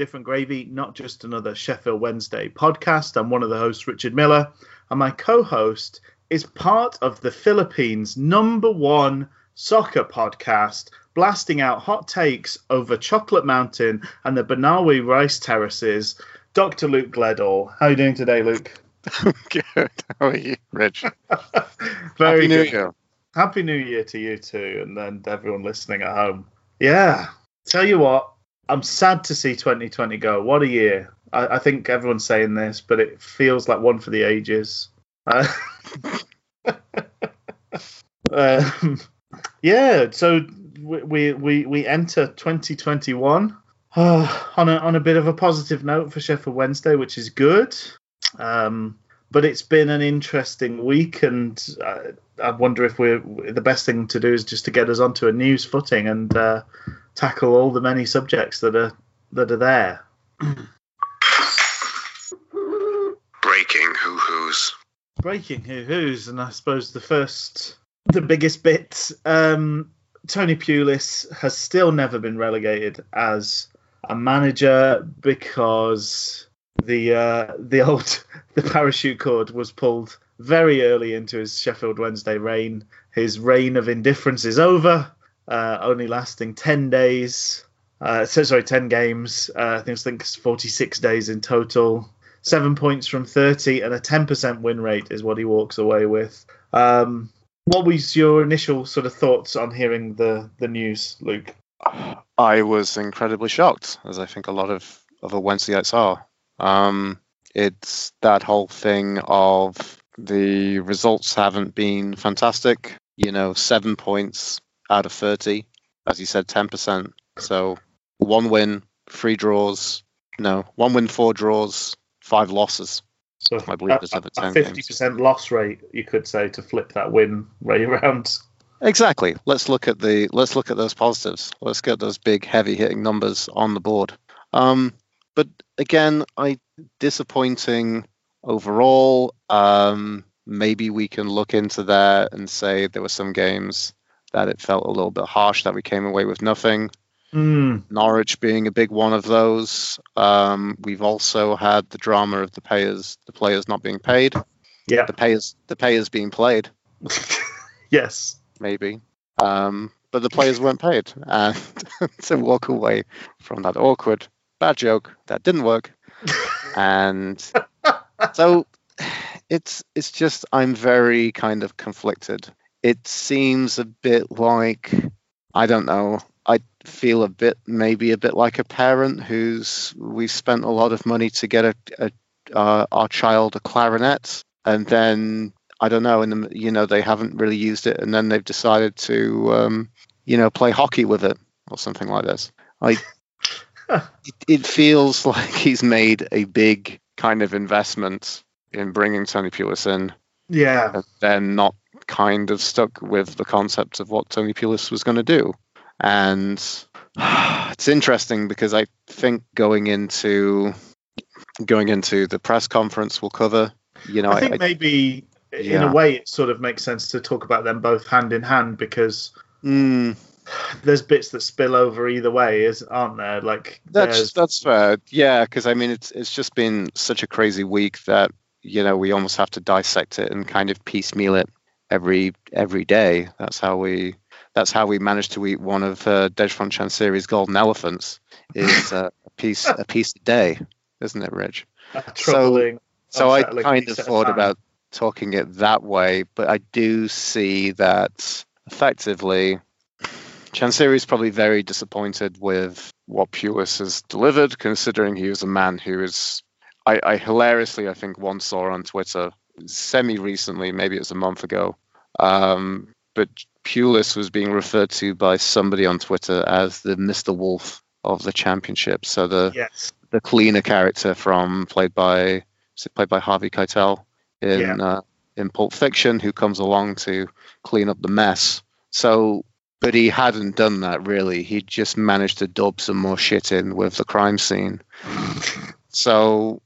Different Gravy, not just another Sheffield Wednesday podcast. I'm one of the hosts, Richard Miller, and my co host is part of the Philippines' number one soccer podcast, blasting out hot takes over Chocolate Mountain and the Banaue rice terraces. Dr. Luke Gledall. How are you doing today, Luke? Good. How are you, Rich? Very Happy New good. Year. Happy New Year to you too, and then everyone listening at home. Yeah, tell you what, I'm sad to see 2020 go. What a year! I, I think everyone's saying this, but it feels like one for the ages. Uh, um, yeah, so we we we, enter 2021 uh, on a on a bit of a positive note for Sheffield Wednesday, which is good. Um, but it's been an interesting week, and uh, I wonder if we're the best thing to do is just to get us onto a news footing and uh, tackle all the many subjects that are that are there. Breaking hoo hoos. Breaking who who's, and I suppose the first, the biggest bit. Um, Tony Pulis has still never been relegated as a manager because the uh, the old the parachute cord was pulled very early into his Sheffield Wednesday reign. His reign of indifference is over, uh, only lasting ten days. Uh, so sorry, ten games. Uh, I think it's forty six days in total. Seven points from thirty and a ten percent win rate is what he walks away with. Um, what was your initial sort of thoughts on hearing the the news, Luke? I was incredibly shocked, as I think a lot of other Wednesdayites are. Um, it's that whole thing of the results haven't been fantastic. You know, seven points out of 30, as you said, 10%. So one win, three draws. No, one win, four draws, five losses. So I believe a- it's over a 10 fifty percent loss rate, you could say, to flip that win rate around. Exactly. Let's look at the let's look at those positives. Let's get those big heavy hitting numbers on the board. Um, but again, I disappointing overall. Um, maybe we can look into that and say there were some games that it felt a little bit harsh that we came away with nothing. Hmm. Norwich being a big one of those. Um, we've also had the drama of the players, the players not being paid, Yeah. the payers, the payers being played yes. maybe. Um, but the players weren't paid, and to walk away from that awkward bad joke that didn't work, and so it's it's just I'm very kind of conflicted. It seems a bit like I don't know. I feel a bit maybe a bit like a parent who's we've spent a lot of money to get a, a uh, our child a clarinet, and then I don't know, and you know they haven't really used it, and then they've decided to um, you know play hockey with it or something like this. I it, it feels like he's made a big kind of investment in bringing Tony Pulis in, Yeah. and then not kind of stuck with the concept of what Tony Pulis was going to do. And it's interesting because I think going into going into the press conference we'll cover, you know, I think I, maybe in Yeah. a way it sort of makes sense to talk about them both hand in hand because Mm, there's bits that spill over either way, is aren't there? Like that's there's that's fair. Yeah, because I mean it's it's just been such a crazy week that you know we almost have to dissect it and kind of piecemeal it every every day. That's how we that's how we managed to eat one of uh, Dejphon Chansiri's golden elephants is uh, a piece a piece a day, isn't it, Rich? troubling. So I kind of thought time. about talking it that way, but I do see that effectively, Chansiri is probably very disappointed with what Pulis has delivered, considering he was a man who is, I, I hilariously, I think, once saw on Twitter, semi recently, maybe it was a month ago, um, but Pulis was being referred to by somebody on Twitter as the Mr. Wolf of the championship. So the Yes. the cleaner character from played by played by Harvey Keitel in Yeah. uh, in Pulp Fiction, who comes along to clean up the mess. So, but he hadn't done that really. He just managed to dub some more shit in with the crime scene. So,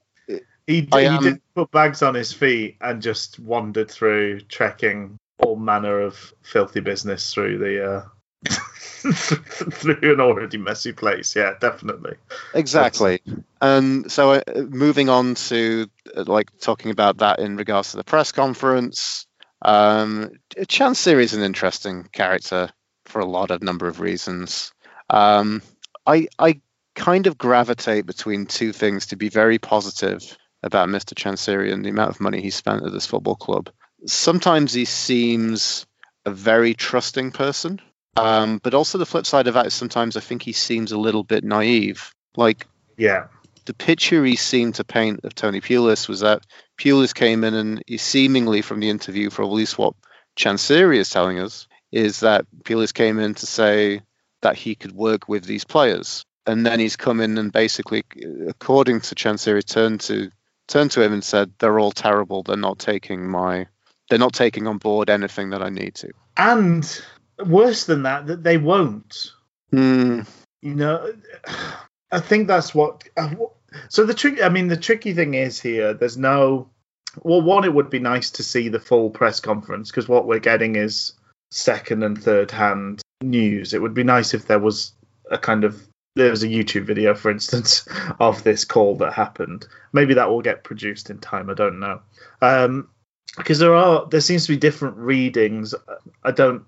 He, I he did put bags on his feet and just wandered through, trekking all manner of filthy business through the uh, through an already messy place. Yeah, definitely. Exactly. And so, uh, moving on to uh, like talking about that in regards to the press conference, um, is an interesting character for a lot of number of reasons. Um, I I kind of gravitate between two things to be very positive about Mr. Chansiri and the amount of money he spent at this football club. Sometimes he seems a very trusting person. Um, but also the flip side of that is sometimes I think he seems a little bit naive. Like Yeah, the picture he seemed to paint of Tony Pulis was that Pulis came in and he seemingly from the interview, for at least what Chansiri is telling us, is that Pulis came in to say that he could work with these players. And then he's come in and basically, according to Chansiri, turned to turned to him and said, They're all terrible. They're not taking my they're not taking on board anything that I need to. and worse than that, that they won't. Hmm. You know, I think that's what. uh, So the trick. I mean, the tricky thing is here. There's no. Well, one, it would be nice to see the full press conference because what we're getting is second and third hand news. It would be nice if there was a kind of there was a YouTube video, for instance, of this call that happened. Maybe that will get produced in time. I don't know. Um, because there are there seems to be different readings. I don't.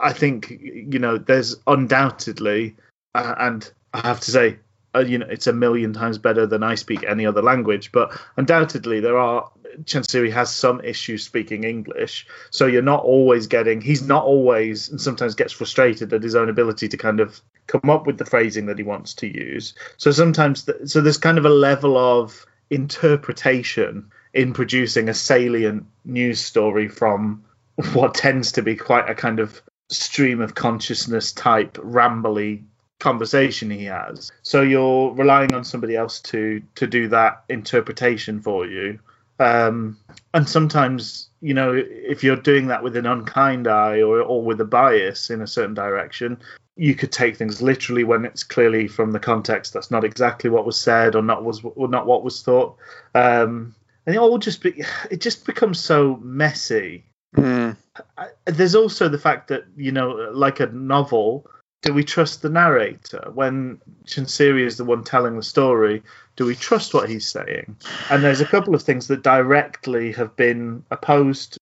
I think you know there's undoubtedly, uh, and I have to say, uh, you know, it's a million times better than I speak any other language. But undoubtedly, there are. Chansiri has some issues speaking English, so you're not always getting. He's not always, and sometimes gets frustrated at his own ability to kind of come up with the phrasing that he wants to use. So sometimes, so there's kind of a level of interpretation in producing a salient news story from what tends to be quite a kind of stream of consciousness type rambly conversation he has so you're relying on somebody else to to do that interpretation for you um and sometimes you know if you're doing that with an unkind eye or or with a bias in a certain direction you could take things literally when it's clearly from the context that's not exactly what was said or not was or not what was thought um and it all just be it just becomes so messy Hmm. I, there's also the fact that you know, like a novel, do we trust the narrator when Chansiri is the one telling the story? Do we trust what he's saying? And there's a couple of things that directly have been opposed.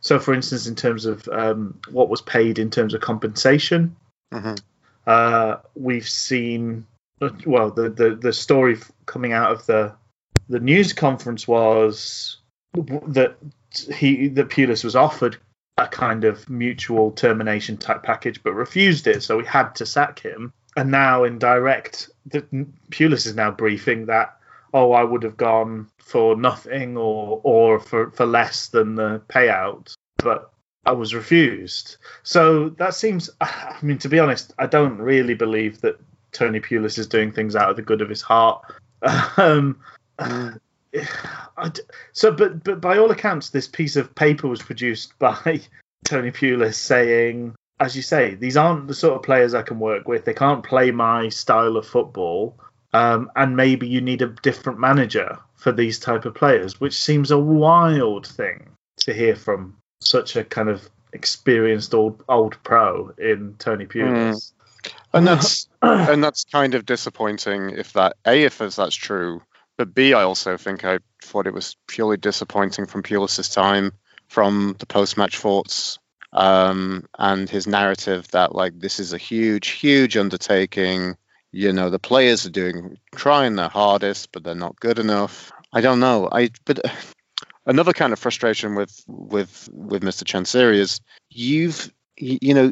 So, for instance, in terms of um, what was paid in terms of compensation, Mhm. uh, we've seen well the, the the story coming out of the the news conference was that he that Pulis was offered a kind of mutual termination type package but refused it. So we had to sack him. And now in direct the, Pulis is now briefing that oh I would have gone for nothing or or for for less than the payout but I was refused. So that seems I mean to be honest I don't really believe that Tony Pulis is doing things out of the good of his heart. Um Mm. I d- so, but but by all accounts, this piece of paper was produced by Tony Pulis saying, as you say, these aren't the sort of players I can work with. They can't play my style of football, um, and maybe you need a different manager for these type of players, which seems a wild thing to hear from such a kind of experienced old old pro in Tony Pulis. and that's and that's kind of disappointing if that a if as that's true but b i also think i thought it was purely disappointing from pulis's time from the post-match thoughts um, and his narrative that like this is a huge huge undertaking you know the players are doing trying their hardest but they're not good enough i don't know i but another kind of frustration with with with mr chansiri is you've you know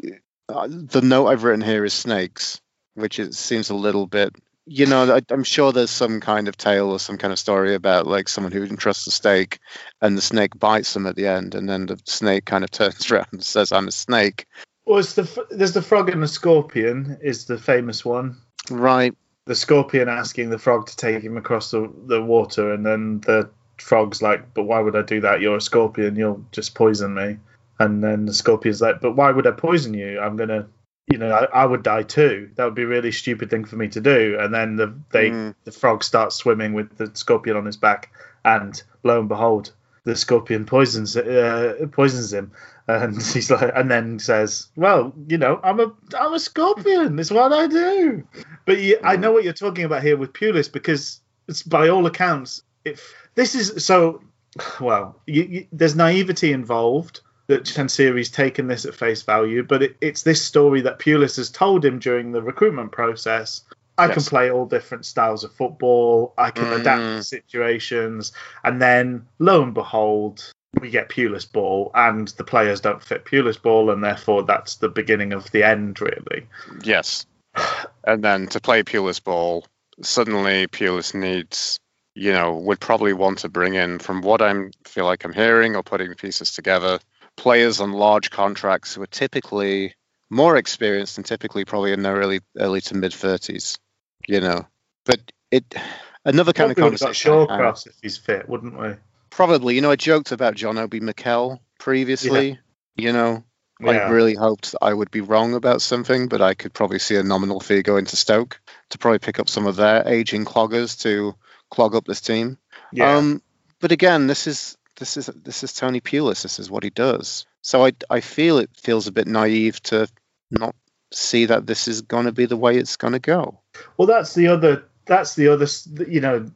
uh, the note I've written here is snakes, which it seems a little bit. You know, I, I'm sure there's some kind of tale or some kind of story about like someone who entrusts a snake, and the snake bites them at the end, and then the snake kind of turns around and says, "I'm a snake." Well, it's the there's the frog and the scorpion is the famous one. Right. the scorpion asking the frog to take him across the, the water, and then the frog's like, "But why would I do that? You're a scorpion. You'll just poison me." And then the scorpion's like, "But why would I poison you? I'm gonna you know, I, I would die too. That would be a really stupid thing for me to do. And then the they Mm. the frog starts swimming with the scorpion on his back, and lo and behold, the scorpion poisons uh, poisons him. And he's like, and then says, "Well, you know, I'm a I'm a scorpion. It's what I do." But you, I know what you're talking about here with Pulis because it's by all accounts, if this is so, well, you, you, there's naivety involved that Chansiri's taken this at face value, but it, it's this story that Pulis has told him during the recruitment process. I can play all different styles of football. I can adapt Mm. to situations, and then lo and behold, we get Pulis ball, and the players don't fit Pulis ball, and therefore that's the beginning of the end, really. Yes. And then to play Pulis ball, suddenly Pulis needs, you know, would probably want to bring in, from what I'm feel like I'm hearing or putting pieces together, players on large contracts who are typically more experienced and typically probably in their early early to mid thirties. You know, but it another kind of Probably got conversation. Shawcross if he's fit, wouldn't we? Probably, you know, I joked about John Obi Mikel previously. You know, I really hoped I would be wrong about something, but I could probably see a nominal fee going to Stoke to probably pick up some of their aging cloggers to clog up this team. Yeah. Um, but again, this is this is this is Tony Pulis. This is what he does. So I I feel it feels a bit naive to not see that this is going to be the way it's going to go. Well, that's the other. That's the other. You know,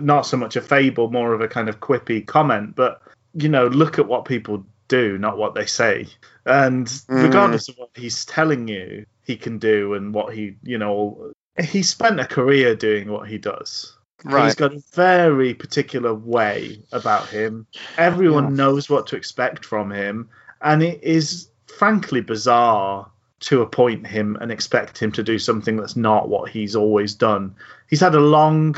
not so much a fable, more of a kind of quippy comment. But you know, look at what people do, not what they say. And Mm. regardless of what he's telling you, he can do, and what he, you know, he spent a career doing what he does. He's got a very particular way about him. Everyone Yeah. knows what to expect from him, and it is frankly bizarre to appoint him and expect him to do something that's not what he's always done. He's had a long,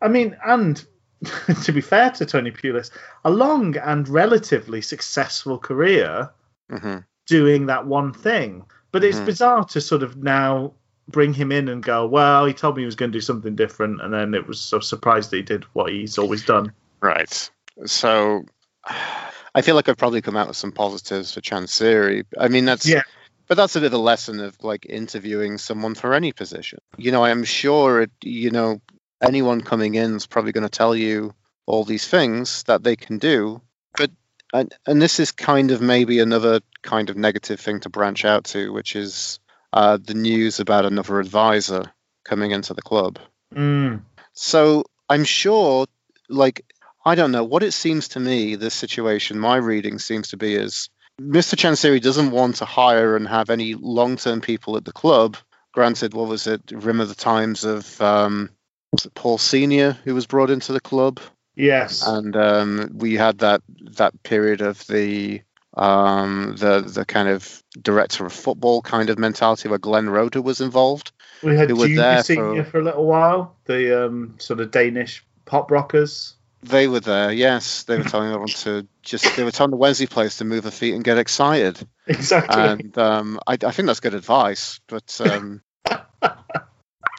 I mean, and to be fair to Tony Pulis, a long and relatively successful career hmm doing that one thing. But it's Mhm. bizarre to sort of now bring him in and go, well, he told me he was going to do something different, and then it was so surprised that he did what he's always done. Right. So I feel like I've probably come out with some positives for Chansiri. I mean, that's Yeah. but that's a bit of a lesson of like interviewing someone for any position. You know, I'm sure it, you know anyone coming in is probably going to tell you all these things that they can do, but and and this is kind of maybe another kind of negative thing to branch out to, which is uh, the news about another advisor coming into the club. Mm. So I'm sure, like, I don't know what it seems to me. This situation, my reading seems to be is Mr. Chansiri doesn't want to hire and have any long-term people at the club. Granted, what was it? Rim of the times of um, was it Paul Senior who was brought into the club, Yes. and um, we had that that period of the um, the the kind of director of football kind of mentality where Glenn Roeder was involved. we had Junior Senior for- for... a little while, the um, sort of Danish pop rockers. They were there, yes. They were telling everyone to just. They were telling the Wednesday players to move their feet and get excited, Exactly. and um, I, I think that's good advice. But um, well,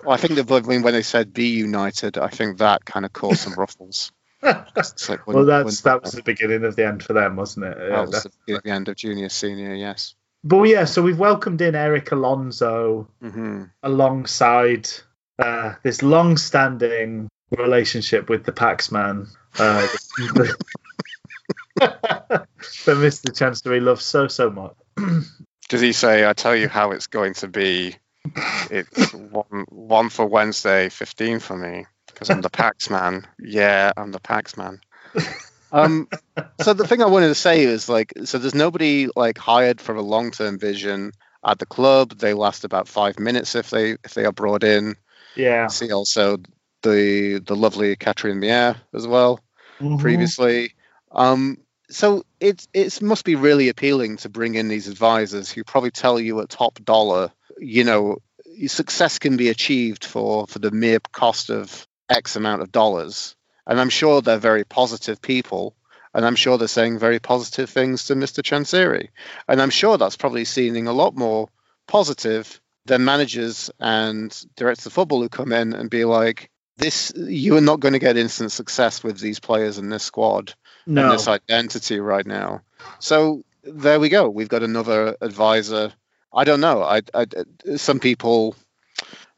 I think that when they said "be united," I think that kind of caused some ruffles. It's like when- well, that's when- that was the beginning of the end for them, wasn't it? Yeah, was the, the end of junior, senior. Yes. But yeah, so we've welcomed in Eric Alonso hmm alongside uh, this long-standing relationship with the Paxman. Uh, the, that Mr. Chansiri loves so so much. Does he say, "I tell you how it's going to be"? It's one one for Wednesday, fifteen for me because I'm the Pax man. Yeah, I'm the Pax man. Um, so the thing I wanted to say is like, so there's nobody like hired for a long term vision at the club. They last about five minutes if they if they are brought in. Yeah. See also the the lovely Katrien Meire as well Mhm. previously. Um, so it it must be really appealing to bring in these advisors who probably tell you at top dollar, you know, success can be achieved for for the mere cost of X amount of dollars. And I'm sure they're very positive people, and I'm sure they're saying very positive things to Mr. Chansiri. And I'm sure that's probably seeming a lot more positive than managers and directors of football who come in and be like, this you are not going to get instant success with these players in this squad No. and this identity right now. So there we go. We've got another advisor I don't know. I, I some people.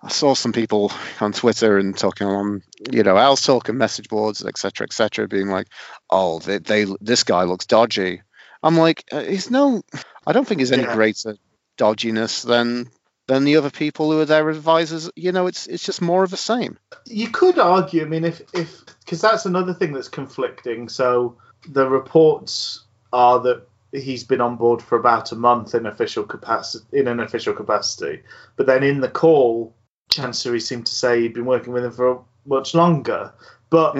I saw some people on Twitter and talking on, you know, Al's talking message boards, etc., etc., being like, "Oh, they, they, this guy looks dodgy." I'm like, uh, he's no. I don't think he's any Yeah. greater dodginess than than the other people who are their advisors. You know, it's it's just more of the same. you could argue. I mean, if if because that's another thing that's conflicting. So the reports are that he's been on board for about a month in official capacity in an official capacity, but then in the call, Chansiri seemed to say he'd been working with him for much longer. But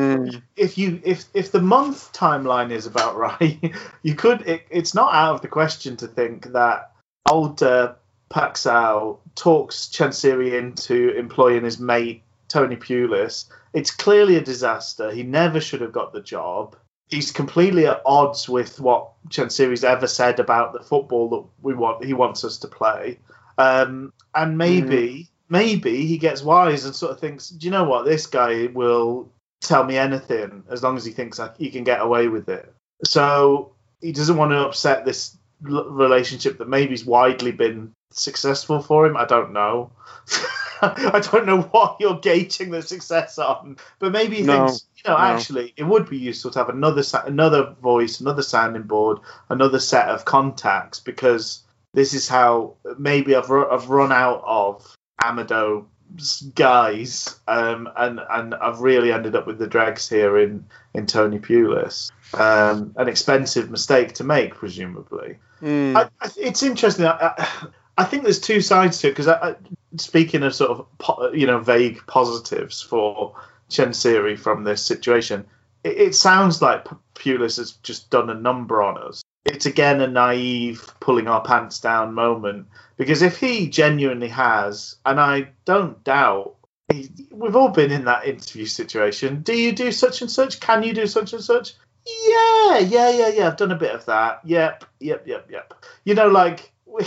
if you if if the month timeline is about right, you could. It, it's not out of the question to think that old uh, talks Chansiri into employing his mate Tony Pulis. It's clearly a disaster. He never should have got the job. He's completely at odds with what Chansiri's ever said about the football that we want. He wants us to play, um, and maybe maybe he gets wise and sort of thinks, do you know what? This guy will tell me anything as long as he thinks I, he can get away with it. So he doesn't want to upset this l- relationship that maybe's widely been successful for him. I don't know. I don't know what you're gauging the success on, but maybe he No, thinks, you know, no. actually, it would be useful to have another sa- another voice, another sounding board, another set of contacts because this is how maybe I've ru- I've run out of Amado guys, um, and and I've really ended up with the dregs here in in Tony Pulis. Um, an expensive mistake to make, presumably. Mm. I, I, it's interesting. I, I, think there's two sides to it because speaking of sort of po- you know vague positives for Chansiri from this situation, it, it sounds like Pulis has just done a number on us. It's again a naive pulling our pants down moment because if he genuinely has, and I don't doubt. he- We've all been in that interview situation. Do you do such and such? Can you do such and such? Yeah, yeah, yeah, yeah. I've done a bit of that. Yep, yep, yep, yep. You know, like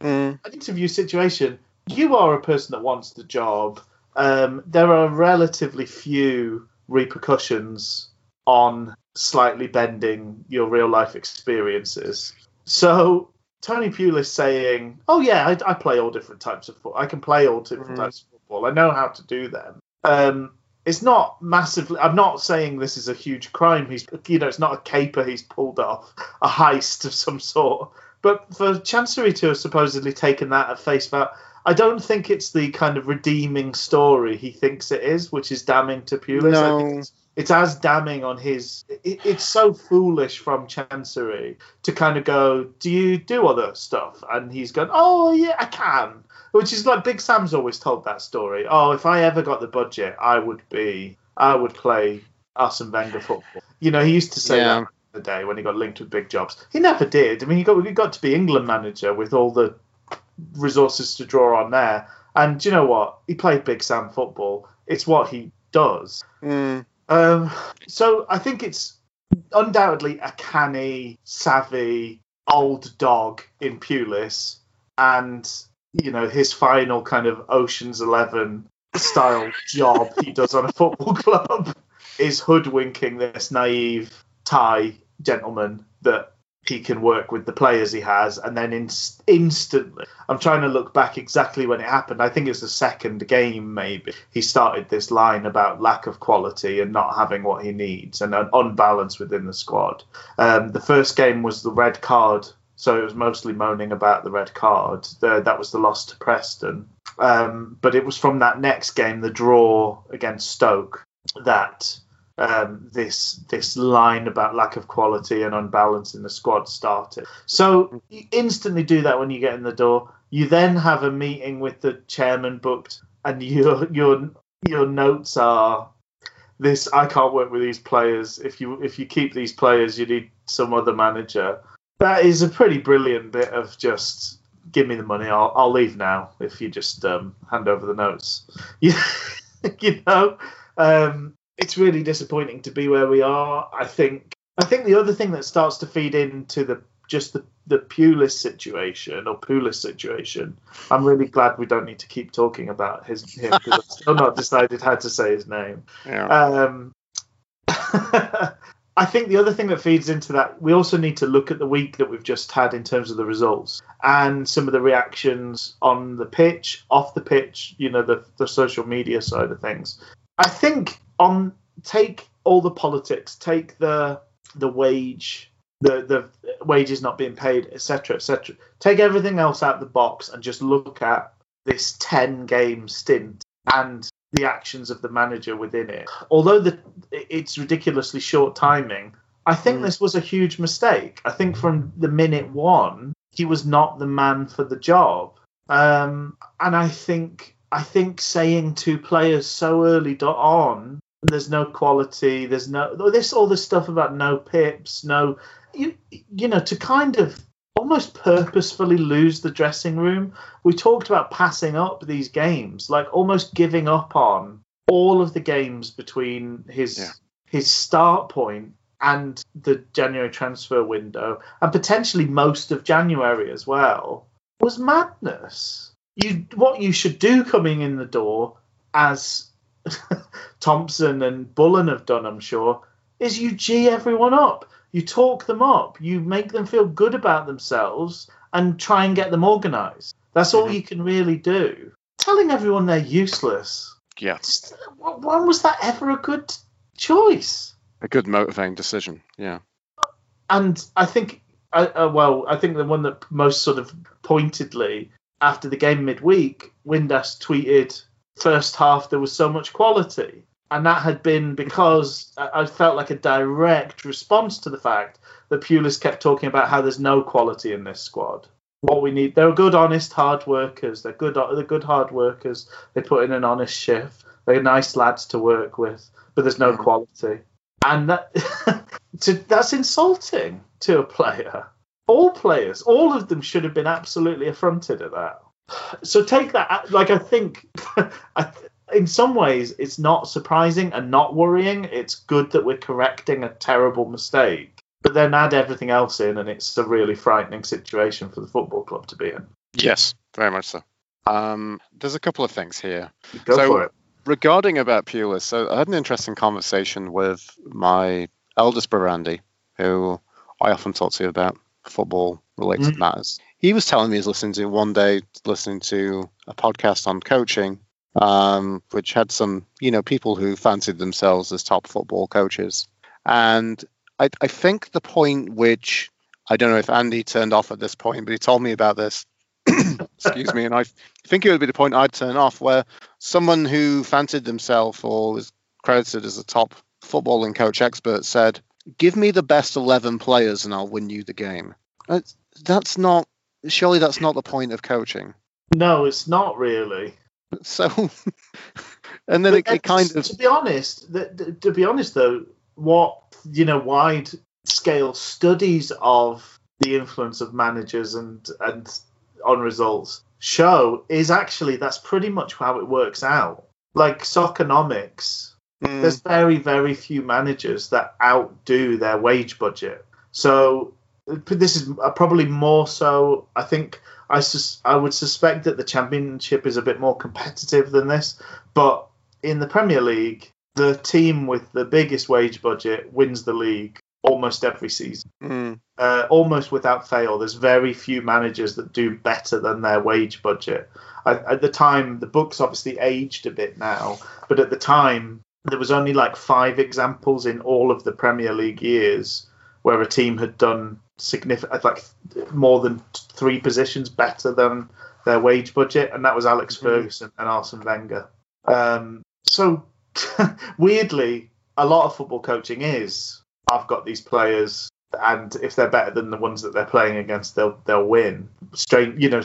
Mm. an interview situation, you are a person that wants the job. Um, there are relatively few repercussions on slightly bending your real life experiences. So Tony Pulis saying, "Oh yeah, I, I play all different types of football. I can play all different Mhm. types of football. I know how to do them." Um, it's not massively. I'm not saying this is a huge crime. He's, you know, it's not a caper he's pulled off, a heist of some sort. But for Chansiri to have supposedly taken that at face value, I don't think it's the kind of redeeming story he thinks it is, which is damning to Pulis. I think No. It's, as damning on his. It, it's so foolish from Chansiri to kind of go, "Do you do other stuff?" And he's gone, "Oh yeah, I can." Which is like Big Sam's always told that story. Oh, if I ever got the budget, I would be, I would play Arsene Wenger football. You know, he used to say Yeah. that the day when he got linked with big jobs. He never did. I mean, he got he got to be England manager with all the resources to draw on there. And you know what? He played Big Sam football. It's what he does. Mm. Um, so I think it's undoubtedly a canny, savvy, old dog in Pulis, and you know his final kind of Ocean's Eleven style job he does on a football club is hoodwinking this naive Thai gentleman that he can work with the players he has, and then in- instantly, I'm trying to look back exactly when it happened. I think it's the second game, maybe. He started this line about lack of quality and not having what he needs, and an unbalance within the squad. Um, the first game was the red card, so it was mostly moaning about the red card. The, that was the loss to Preston. Um, but it was from that next game, the draw against Stoke, that um, this this line about lack of quality and unbalance in the squad started. So you instantly do that when you get in the door. You then have a meeting with the chairman booked, and your your your notes are this: I can't work with these players. If you if you keep these players, you need some other manager. That is a pretty brilliant bit of just give me the money. I'll I'll leave now if you just um, hand over the notes. You, you know. Um, it's really disappointing to be where we are. I think. I think the other thing that starts to feed into the just the the Pulis situation or Pulis situation. I'm really glad we don't need to keep talking about his him because I've still not decided how to say his name. Yeah. Um, I think the other thing that feeds into that, we also need to look at the week that we've just had in terms of the results and some of the reactions on the pitch, off the pitch, you know, the, the social media side of things. I think on take all the politics, take the the wage, the the wages not being paid, etc., etc. Take everything else out of the box and just look at this ten game stint and the actions of the manager within it. Although the it's ridiculously short timing, I think Mm. this was a huge mistake. I think from the minute one, he was not the man for the job. Um, and I think I think saying to players so early on, there's no quality, there's no this all this stuff about no pips, no you you know to kind of almost purposefully lose the dressing room. We talked about passing up these games, like almost giving up on all of the games between his Yeah. his start point and the January transfer window, and potentially most of January as well, was madness. You what you should do coming in the door, as Thompson and Bullen have done, I'm sure, is you g everyone up. You talk them up. You make them feel good about themselves and try and get them organised. That's all Mhm. you can really do. Telling everyone they're useless. Yeah, When was that ever a good choice? a good motivating decision. Yeah. and I think, uh, uh, well, I think the one that most sort of pointedly after the game midweek, Windass tweeted, first half there was so much quality. And that had been because I felt like a direct response to the fact that Pulis kept talking about how there's no quality in this squad. What we need, they're good, honest, hard workers. They're good, they're good, hard workers. They put in an honest shift. They're nice lads to work with, but there's no Mhm. quality and that to, that's insulting to a player. All players, all of them should have been absolutely affronted at that. So take that. Like I think, in some ways, it's not surprising and not worrying. It's good that we're correcting a terrible mistake. But then add everything else in, and it's a really frightening situation for the football club to be in. Yes, very much so. Um, there's a couple of things here. Go So- for it. regarding about Pulis, so I had an interesting conversation with my eldest brother Andy, who I often talk to about football related Mm. matters. He was telling me he's listening to one day listening to a podcast on coaching, um, which had some you know people who fancied themselves as top football coaches, and I, I think the point which I don't know if Andy turned off at this point, but he told me about this. excuse me, and I think it would be the point I'd turn off where someone who fancied themselves or was credited as a top footballing coach expert said, "Give me the best eleven players, and I'll win you the game." That's, that's not. Surely that's not the point of coaching. No, it's not really. So, and then it, it kind of to be honest th- th- to be honest though what you know wide scale studies of the influence of managers and and on results show is actually that's pretty much how it works out like soccernomics Mm, there's very very few managers that outdo their wage budget so this is probably more so i think i sus- i would suspect that the championship is a bit more competitive than this but in the premier league the team with the biggest wage budget wins the league almost every season mm, uh, almost without fail. There's very few managers that do better than their wage budget. I, at the time, the book's obviously aged a bit now, but at the time, there was only like five examples in all of the Premier League years where a team had done significant, like more than three positions better than their wage budget, and that was Alex Mhm. Ferguson and Arsene Wenger. Um, so weirdly, a lot of football coaching is I've got these players, and if they're better than the ones that they're playing against, they'll they'll win. Strange, you know,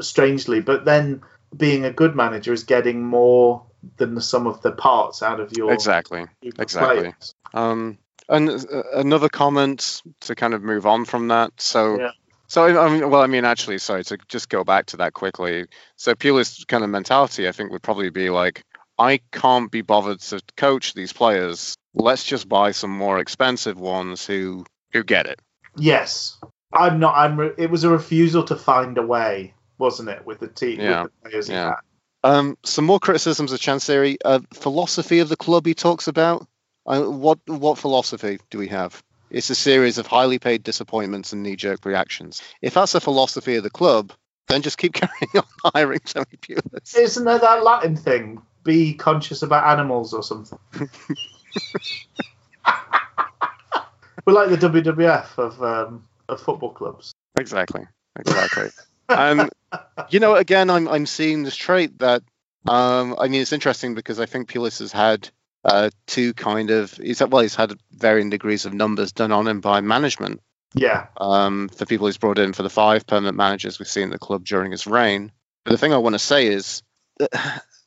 strangely. But then being a good manager is getting more than the sum of the parts out of your exactly. group exactly. players. Um, and uh, another comment to kind of move on from that. So, Yeah. so I mean, well, I mean, actually, sorry to just go back to that quickly. So, Pulis kind of mentality, I think, would probably be like, I can't be bothered to coach these players. Let's just buy some more expensive ones who who get it. Yes, I'm not. I'm. Re- it was a refusal to find a way, wasn't it, with the team, Yeah. with the players Yeah. Um, some more criticisms of Chansiri. Uh, philosophy of the club he talks about. Uh, what what philosophy do we have? It's a series of highly paid disappointments and knee jerk reactions. If that's the philosophy of the club, then just keep carrying on hiring Tony Pulis. Isn't there that Latin thing? Be conscious about animals or something. We're like the WWF of um, of football clubs. Exactly. Exactly. and you know, again, I'm I'm seeing this trait that um, I mean, it's interesting because I think Pulis has had uh, two kind of he's had, well, he's had varying degrees of numbers done on him by management. Yeah. Um, the people he's brought in for the five permanent managers we've seen in the club during his reign. But the thing I want to say is,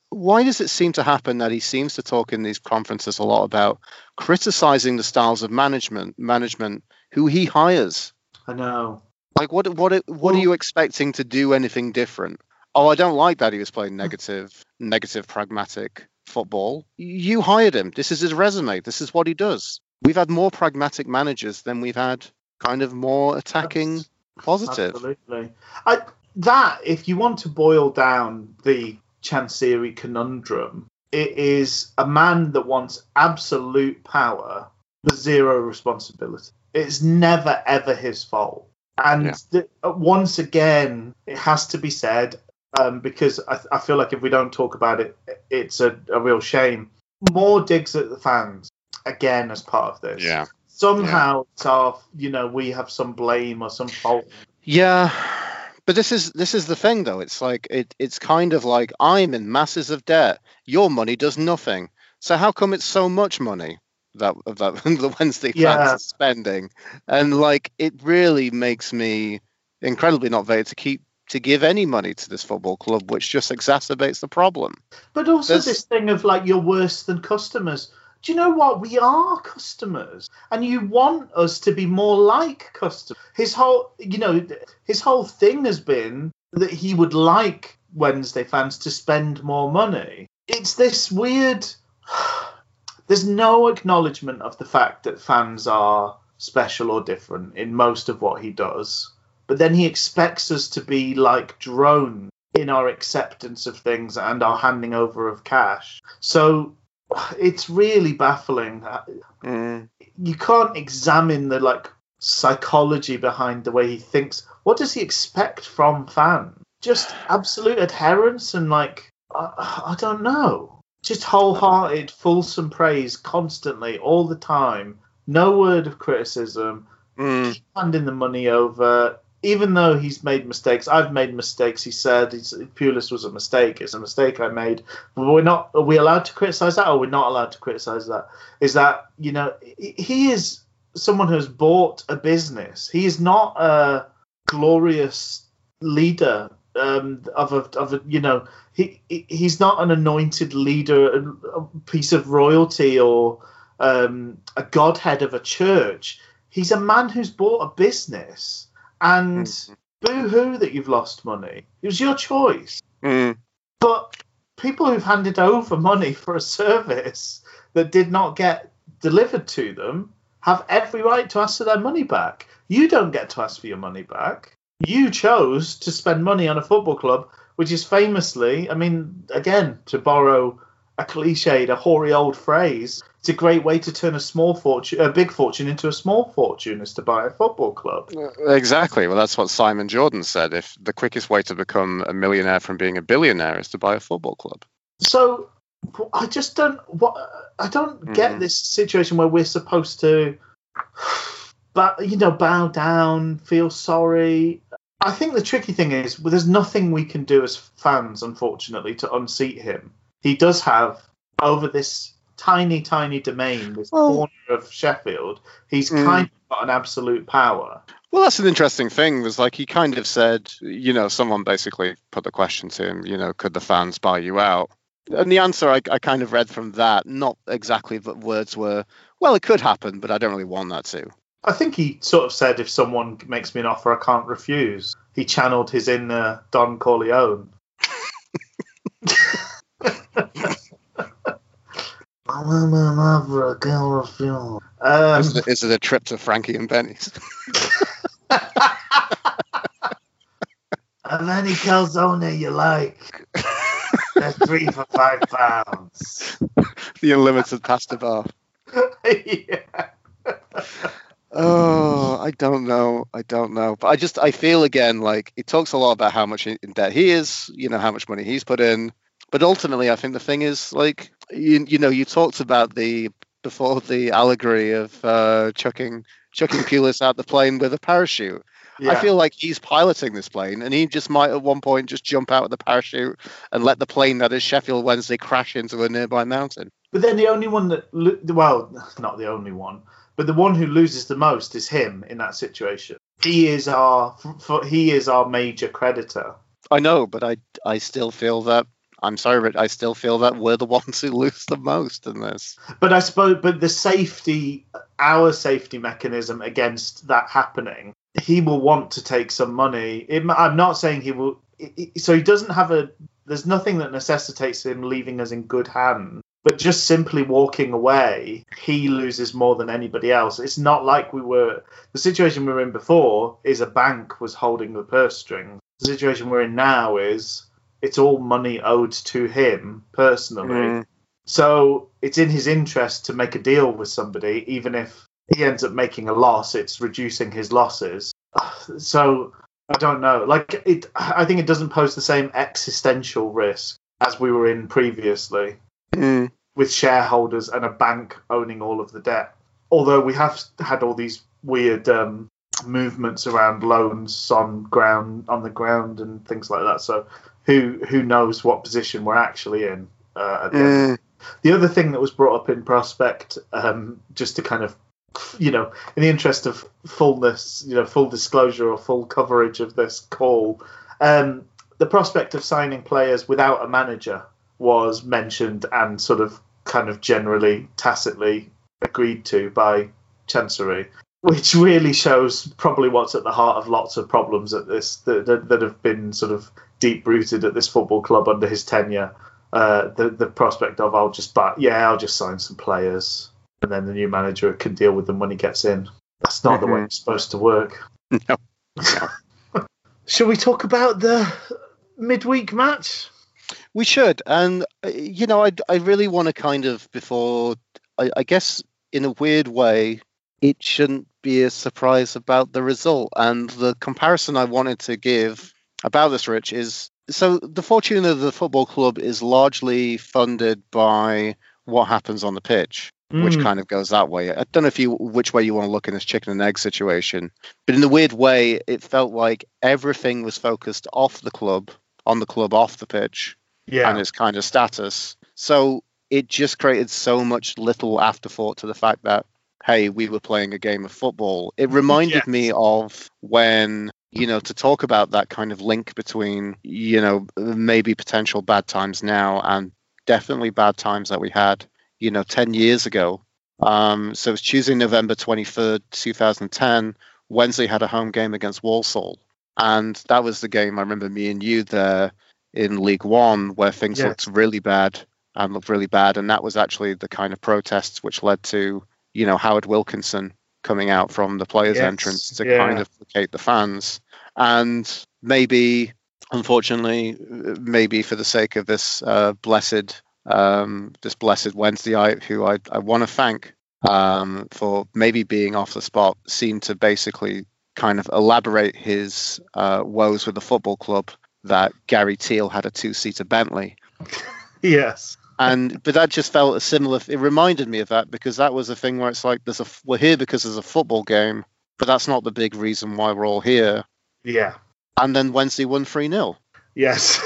why does it seem to happen that he seems to talk in these conferences a lot about criticizing the styles of management, management who he hires? I know. Like, what, what, what are you expecting to do anything different? Oh, I don't like that he was playing negative, negative, pragmatic football. You hired him. This is his resume. This is what he does. We've had more pragmatic managers than we've had kind of more attacking That's- positive. Absolutely. I, that, if you want to boil down the Chansiri conundrum, it is a man that wants absolute power but zero responsibility. It's never ever his fault. And Yeah. uh, once again, it has to be said um, because I, I feel like if we don't talk about it, it's a, a real shame. More digs at the fans again as part of this. Yeah. Somehow it's our, you know, we have some blame or some fault. Yeah. But this is this is the thing though. It's like it it's kind of like I'm in masses of debt. Your money does nothing. So how come it's so much money that that the Wednesday fans Yeah. are spending? And like it really makes me incredibly not motivated to keep to give any money to this football club, which just exacerbates the problem. But also There's- this thing of like you're worse than customers. Do you know what? We are customers, and you want us to be more like customers. His whole, you know, his whole thing has been that he would like Wednesday fans to spend more money. It's this weird. There's no acknowledgement of the fact that fans are special or different in most of what he does. But then he expects us to be like drones in our acceptance of things and our handing over of cash. So it's really baffling. Mm. You can't examine the like psychology behind the way he thinks. What does he expect from fans? Just absolute adherence and like I, I don't know. Just wholehearted, fulsome praise constantly, all the time. No word of criticism Mm. handing the money over, even though he's made mistakes. I've made mistakes. He said he's, Pulis was a mistake. It's a mistake I made. But we're not. Are we allowed to criticize that, or we're not allowed to criticize that? Is that you know he is someone who has bought a business. He is not a glorious leader um, of a of a you know he he- he's not an anointed leader, a piece of royalty or um, a godhead of a church. He's a man who's bought a business, and Mhm. boo hoo that you've lost money. It was your choice. Mm. But people who've handed over money for a service that did not get delivered to them have every right to ask for their money back. You don't get to ask for your money back. You chose to spend money on a football club, which is famously, I mean, again, to borrow a cliched, a hoary old phrase, it's a great way to turn a small fortune, a big fortune into a small fortune, is to buy a football club. Exactly. Well, that's what Simon Jordan said. If the quickest way to become a millionaire from being a billionaire is to buy a football club. So I just don't what I don't get Mhm. this situation where we're supposed to but you know bow down, feel sorry. I think the tricky thing is well, there's nothing we can do as fans unfortunately to unseat him. He does have over this tiny tiny domain this Well- corner of Sheffield, he's Mm. kind of got an absolute power. Well, that's an interesting thing. Was like he kind of said, you know, someone basically put the question to him, you know, could the fans buy you out? And the answer I, I kind of read from that, not exactly the words were, well, it could happen, but I don't really want that to. I think he sort of said if someone makes me an offer I can't refuse. He channeled his inner Don Corleone. I'm an offer I can't refuse. Um, Is, it, is it a trip to Frankie and Benny's? and any calzone you like. They're three for five pounds. the unlimited pasta bar. yeah. Oh, I don't know. I don't know. But I just I feel again like it talks a lot about how much in debt he is, you know, how much money he's put in. But ultimately I think the thing is like you, you know, you talked about the before the allegory of uh, chucking chucking Pulis out the plane with a parachute. yeah. I feel like he's piloting this plane, and he just might at one point just jump out of the parachute and let the plane that is Sheffield Wednesday crash into a nearby mountain. But then the only one that, lo- well, not the only one, but the one who loses the most is him in that situation. He is our, f- he is our major creditor. I know, but I I still feel that I'm sorry, but I still feel that we're the ones who lose the most in this. But I suppose, but the safety, our safety mechanism against that happening, he will want to take some money. It, I'm not saying he will. i- i- So he doesn't have a. There's nothing that necessitates him leaving us in good hands. But just simply walking away, he loses more than anybody else. It's not like we were. The situation we were in before is a bank was holding the purse strings. The situation we're in now is it's all money owed to him personally. Mm. So it's in his interest to make a deal with somebody, even if he ends up making a loss. It's reducing his losses. So I don't know. Like it, I think it doesn't pose the same existential risk as we were in previously Mm. with shareholders and a bank owning all of the debt. Although we have had all these weird um, movements around loans on ground on the ground and things like that. So who who knows what position we're actually in uh, at the Mm. the other thing that was brought up in prospect um, just to kind of you know in the interest of fullness you know full disclosure or full coverage of this call um, the prospect of signing players without a manager was mentioned and sort of kind of generally tacitly agreed to by Chansiri which really shows probably what's at the heart of lots of problems at this that, that, that have been sort of deep rooted at this football club under his tenure uh, the the prospect of I'll just buy, yeah, I'll just sign some players, and then the new manager can deal with them when he gets in. That's not the way Mhm. it's supposed to work. No. Shall we talk about the midweek match? We should, and uh, you know, I I really want to kind of before I, I guess in a weird way, it shouldn't be a surprise about the result. And the comparison I wanted to give about this, Rich, is so the fortune of the football club is largely funded by what happens on the pitch, which Mm. kind of goes that way. I don't know if you which way you want to look in this chicken and egg situation, but in a weird way, it felt like everything was focused off the club, on the club, off the pitch yeah, and its kind of status. So it just created so much little afterthought to the fact that, hey, we were playing a game of football. It reminded Yes. me of when, you know, to talk about that kind of link between, you know, maybe potential bad times now and definitely bad times that we had, you know, 10 years ago. Um, so it was Tuesday, November 23rd, 2010. Wednesday had a home game against Walsall. And that was the game I remember me and you there in League One where things looked really bad and looked really bad. And that was actually the kind of protests which led to, you know, Howard Wilkinson coming out from the players' Yes, entrance to yeah. kind of placate the fans. And maybe, unfortunately, maybe for the sake of this uh, blessed, um, this blessed Wednesday, I, who I, I want to thank um, for maybe being off the spot, seemed to basically kind of elaborate his uh, woes with the football club that Gary Teale had a two-seater Bentley, yes, and but that just felt a similar. It reminded me of that because that was a thing where it's like there's a we're here because there's a football game, but that's not the big reason why we're all here. yeah, And then Wednesday won three 0 yes,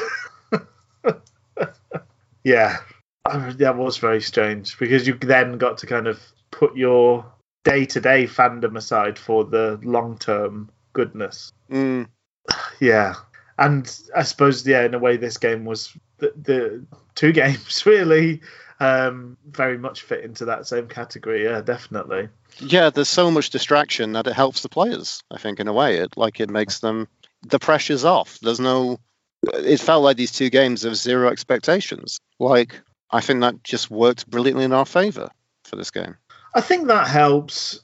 yeah. That was very strange because you then got to kind of put your day-to-day fandom aside for the long-term goodness. Mm, Yeah, and I suppose yeah, in a way, this game was the, the two games really um, very much fit into that same category. Yeah, definitely. yeah, there's so much distraction that it helps the players. I think in a way, it like it makes them the pressure's off. There's no. It felt like these two games of zero expectations. Like I think that just worked brilliantly in our favour for this game. I think that helps.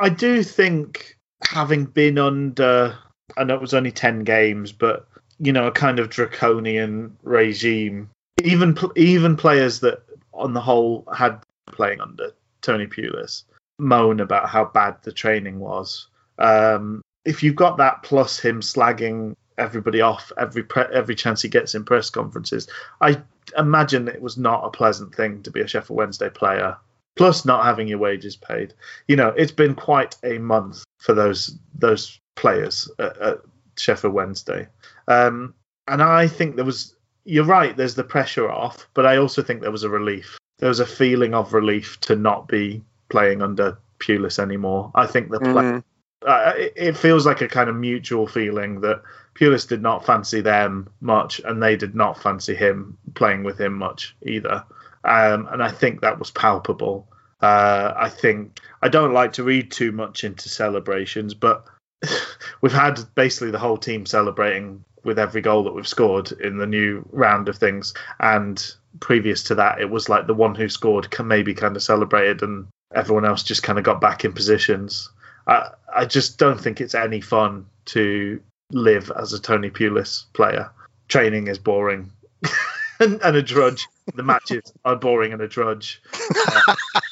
I do think having been under, I know it was only ten games, but you know, a kind of draconian regime. Even even players that, on the whole, had playing under Tony Pulis moan about how bad the training was. Um, if you've got that plus him slagging everybody off every pre- every chance he gets in press conferences, I imagine it was not a pleasant thing to be a Sheffield Wednesday player. Plus, not having your wages paid. You know, it's been quite a month for those those players at, at Sheffield Wednesday. Um, and I think there was. You're right. There's the pressure off, but I also think there was a relief. There was a feeling of relief to not be playing under Pulis anymore. I think the play, Mm. uh, it, it feels like a kind of mutual feeling that Pulis did not fancy them much, and they did not fancy him playing with him much either. Um, and I think that was palpable. Uh, I think I don't like to read too much into celebrations, but we've had basically the whole team celebrating with every goal that we've scored in the new round of things. And previous to that, it was like the one who scored can maybe kind of celebrated, and everyone else just kind of got back in positions. I I just don't think it's any fun to live as a Tony Pulis player. Training is boring and, and a drudge. The matches are boring and a drudge.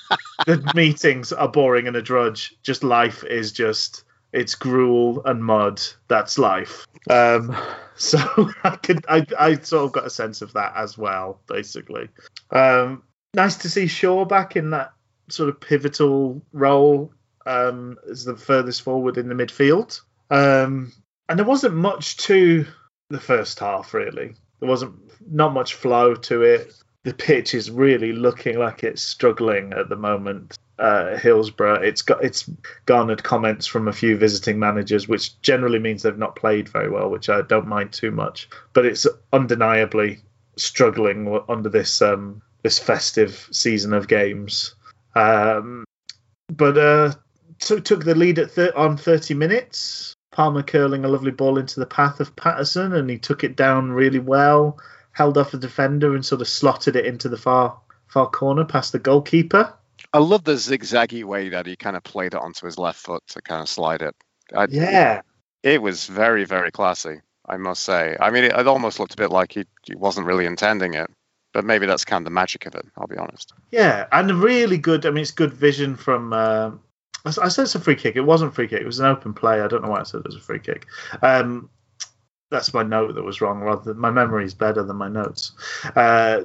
Uh, the meetings are boring and a drudge. Just life is just it's gruel and mud. That's life. Um, so I could I I sort of got a sense of that as well, basically. Um, nice to see Shaw back in that sort of pivotal role um, as the furthest forward in the midfield. Um, and there wasn't much to the first half really. There wasn't not much flow to it. The pitch is really looking like it's struggling at the moment. Uh, Hillsborough, it's got it's garnered comments from a few visiting managers, which generally means they've not played very well, which I don't mind too much. But it's undeniably struggling under this um, this festive season of games. Um, but uh, so took the lead at thir- on 30 minutes. Palmer curling a lovely ball into the path of Paterson, and he took it down really well. Held off a defender and sort of slotted it into the far far corner past the goalkeeper. I love the zigzaggy way that he kind of played it onto his left foot to kind of slide it. I, Yeah, It was very, very classy, I must say. I mean, it, it almost looked a bit like he, he wasn't really intending it, but maybe that's kind of the magic of it, I'll be honest. yeah, and really good. I mean, it's good vision from. Uh, I I said it's a free kick. It wasn't free kick. It was an open play. I don't know why I said it was a free kick. Um, that's my note that was wrong. Rather, than, my memory is better than my notes. Uh,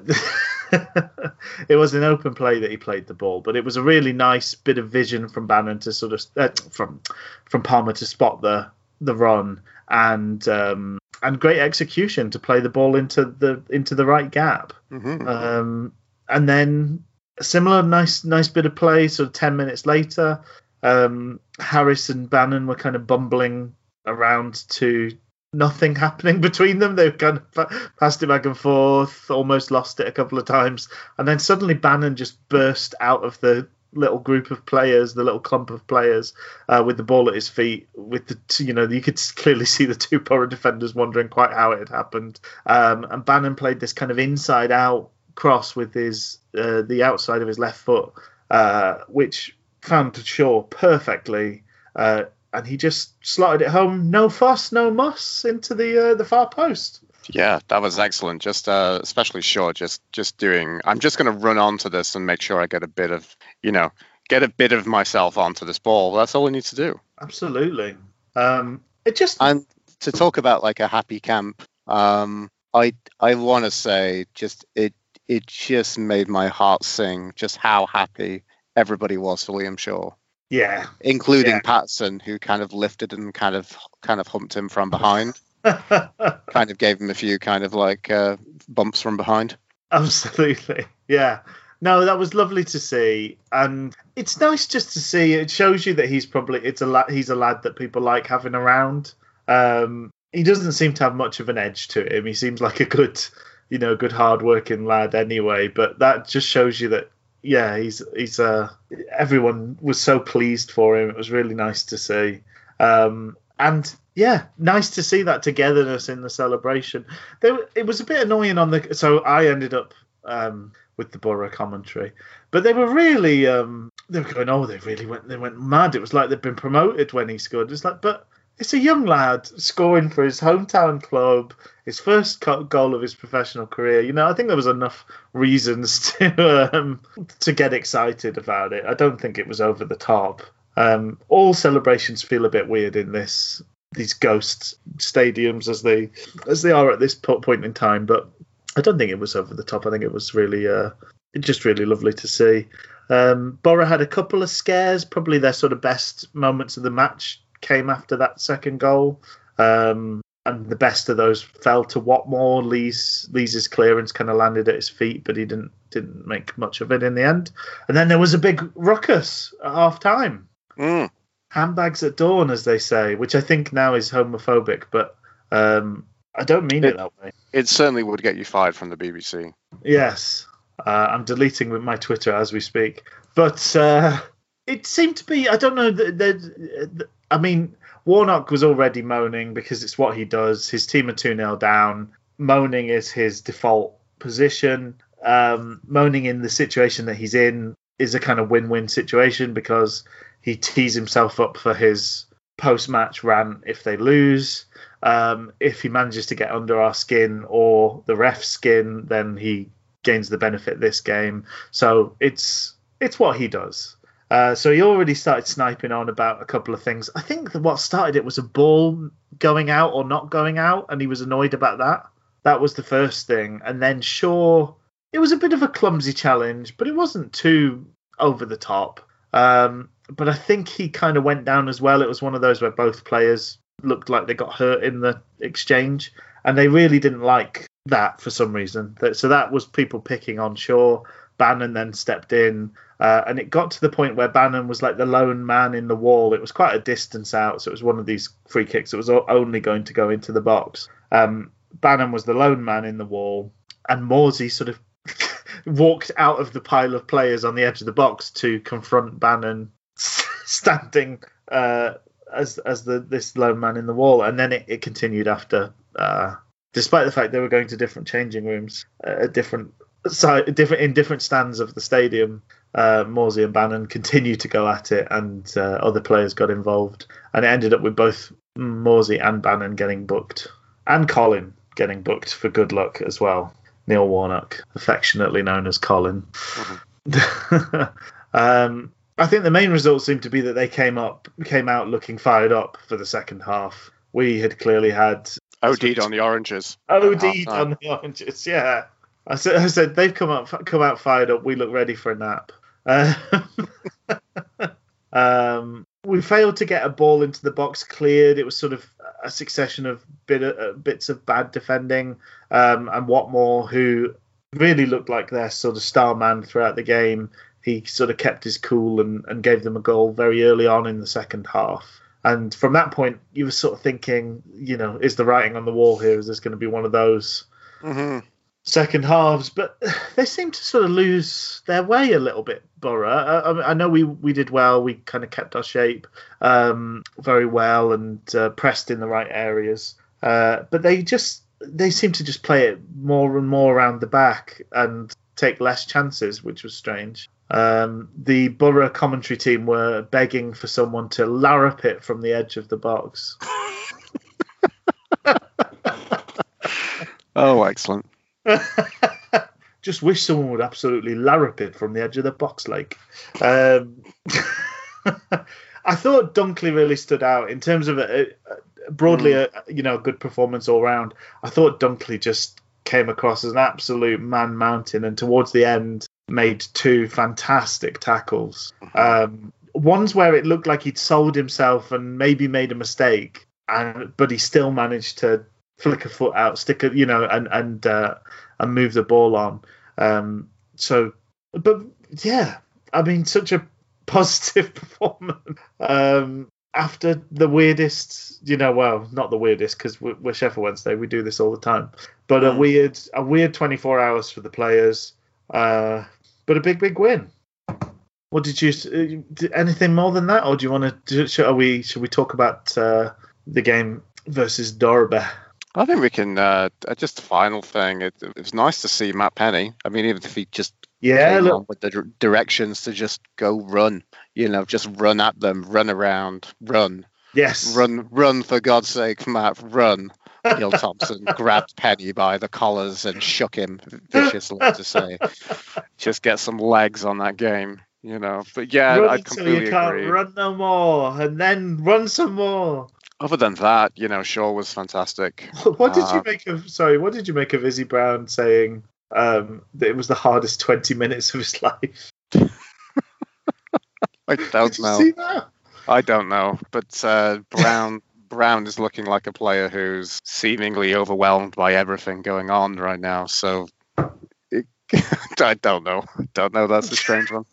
it was an open play that he played the ball, but it was a really nice bit of vision from Bannan to sort of uh, from from Palmer to spot the the run and um, and great execution to play the ball into the into the right gap. hmm Um, and then a similar nice nice bit of play. Sort of ten minutes later, um, Harris and Bannan were kind of bumbling around to nothing happening between them. They kind of passed it back and forth, almost lost it a couple of times, and then suddenly Bannan just burst out of the little group of players, the little clump of players, uh, with the ball at his feet. With the you know you could clearly see the two Borough defenders wondering quite how it had happened. Um, and Bannan played this kind of inside out cross with his uh, the outside of his left foot, uh, which found Shaw perfectly. And he just slotted it home, no fuss, no muss, into the uh, the far post. Yeah, that was excellent. Just uh, especially short, just just doing. I'm just going to run onto this and make sure I get a bit of, you know, get a bit of myself onto this ball. That's all I need to do. Absolutely. Um, it just And to talk about like a happy camp, um, I I want to say just it it just made my heart sing. Just how happy everybody was for Liam Shaw, yeah. including Yeah. Patson, who kind of lifted and kind of kind of humped him from behind, kind of gave him a few kind of like uh, bumps from behind. Absolutely. Yeah. No, that was lovely to see, and it's nice just to see. It shows you that he's probably it's a lad, he's a lad that people like having around. Um, he doesn't seem to have much of an edge to him. He seems like a good, you know, good hard-working lad anyway. But that just shows you that, yeah, he's he's uh everyone was so pleased for him. It was really nice to see, um, and yeah, nice to see that togetherness in the celebration. There, it was a bit annoying on the. So I ended up um, with the Borough commentary, but they were really um, they were going, oh, they really went they went mad. It was like they'd been promoted when he scored. It's like, but it's a young lad scoring for his hometown club, his first goal of his professional career. You know, I think there was enough reasons to um, to get excited about it. I don't think it was over the top. Um, all celebrations feel a bit weird in this these ghost stadiums as they as they are at this point in time, but I don't think it was over the top. I think it was really uh, just really lovely to see. Um, Borough had a couple of scares. Probably their sort of best moments of the match came after that second goal. Um, and the best of those fell to Watmore. Lee's Lee's clearance kind of landed at his feet, but he didn't didn't make much of it in the end. And then there was a big ruckus at half time. Mm. Handbags at dawn, as they say, which I think now is homophobic, but um, I don't mean it, It- that way. It certainly would get you fired from the BBC. Yes, uh, I'm deleting with my Twitter as we speak. But uh, it seemed to be. I don't know. The, the, the, I mean, Warnock was already moaning because it's what he does. His team are two 0 down. Moaning is his default position. Um, moaning in the situation that he's in is a kind of win-win situation because he tees himself up for his post-match rant if they lose. Um, if he manages to get under our skin or the ref's skin, then he gains the benefit this game. So it's it's what he does. Uh, so he already started sniping on about a couple of things. I think what started it was a ball going out or not going out, and he was annoyed about that. That was the first thing, and then Shaw. It was a bit of a clumsy challenge, but it wasn't too over the top. Um, but I think he kind of went down as well. It was one of those where both players looked like they got hurt in the exchange, and they really didn't like that for some reason. So that was people picking on Shaw. Bannan then stepped in, uh, and it got to the point where Bannan was like the lone man in the wall. It was quite a distance out, so it was one of these free kicks that was only going to go into the box. Um, Bannan was the lone man in the wall, and Morsy sort of walked out of the pile of players on the edge of the box to confront Bannan standing uh, as as the this lone man in the wall, and then it, it continued after. Uh, despite the fact they were going to different changing rooms, uh, at different side, different in different stands of the stadium, uh, Morsy and Bannan continued to go at it, and uh, other players got involved, and it ended up with both Morsy and Bannan getting booked, and Colin getting booked for good luck as well. Neil Warnock, affectionately known as Colin. um, I think the main result seemed to be that they came up, came out looking fired up for the second half. We had clearly had OD'd on the oranges. OD'd on the oranges. Yeah, I said, I said they've come up, come out fired up. We look ready for a nap. Um, um, we failed to get a ball into the box cleared. It was sort of a succession of bit uh, bits of bad defending. Um, and Watmore, who really looked like their sort of star man throughout the game, he sort of kept his cool and, and gave them a goal very early on in the second half. And from that point, you were sort of thinking, you know, is the writing on the wall here? Is this going to be one of those hmm second halves? But they seem to sort of lose their way a little bit. Borough. I, I- know we we did well. We kind of kept our shape um, very well and uh, pressed in the right areas. Uh, but they just they seem to just play it more and more around the back and take less chances, which was strange. Um, the Borough commentary team were begging for someone to larrup it from the edge of the box. Oh, excellent. Just wish someone would absolutely larrup it from the edge of the box, like. Um, I thought Dunkley really stood out in terms of a, a, broadly, a, you know, a good performance all round. I thought Dunkley just came across as an absolute man mountain, and towards the end made two fantastic tackles. Um, ones where it looked like he'd sold himself and maybe made a mistake, and but he still managed to flick a foot out, stick a, you know, and and uh, and move the ball on. Um, so, but yeah, I mean, such a positive performance. Um, after the weirdest, you know, well, not the weirdest because we're, we're Sheffield Wednesday, we do this all the time, but a Mm. weird, a weird 24 hours for the players, uh, but a big, big win. What did you? Uh, anything more than that, or do you want to? Should, are we? Should we talk about uh, the game versus Derby? I think we can. Uh, uh, just the final thing. It, it was nice to see Matt Penney. I mean, even if he just Yeah, came look, on with the dir- directions to just go run, you know, just run at them, run around, run. Yes. Run, run for God's sake, Matt, run. Neil Thompson grabbed Penney by the collars and shook him viciously to say, just get some legs on that game, you know. But yeah, run I completely you can't agree. run no more, and then run some more. Other than that, you know, Shaw was fantastic. What did you Uh, make of? Sorry, what did you make of Izzy Brown saying um, that it was the hardest twenty minutes of his life? I don't you know. see that? I don't know, but uh, Brown Brown is looking like a player who's seemingly overwhelmed by everything going on right now. So it, I don't know. Don't know. That's a strange one.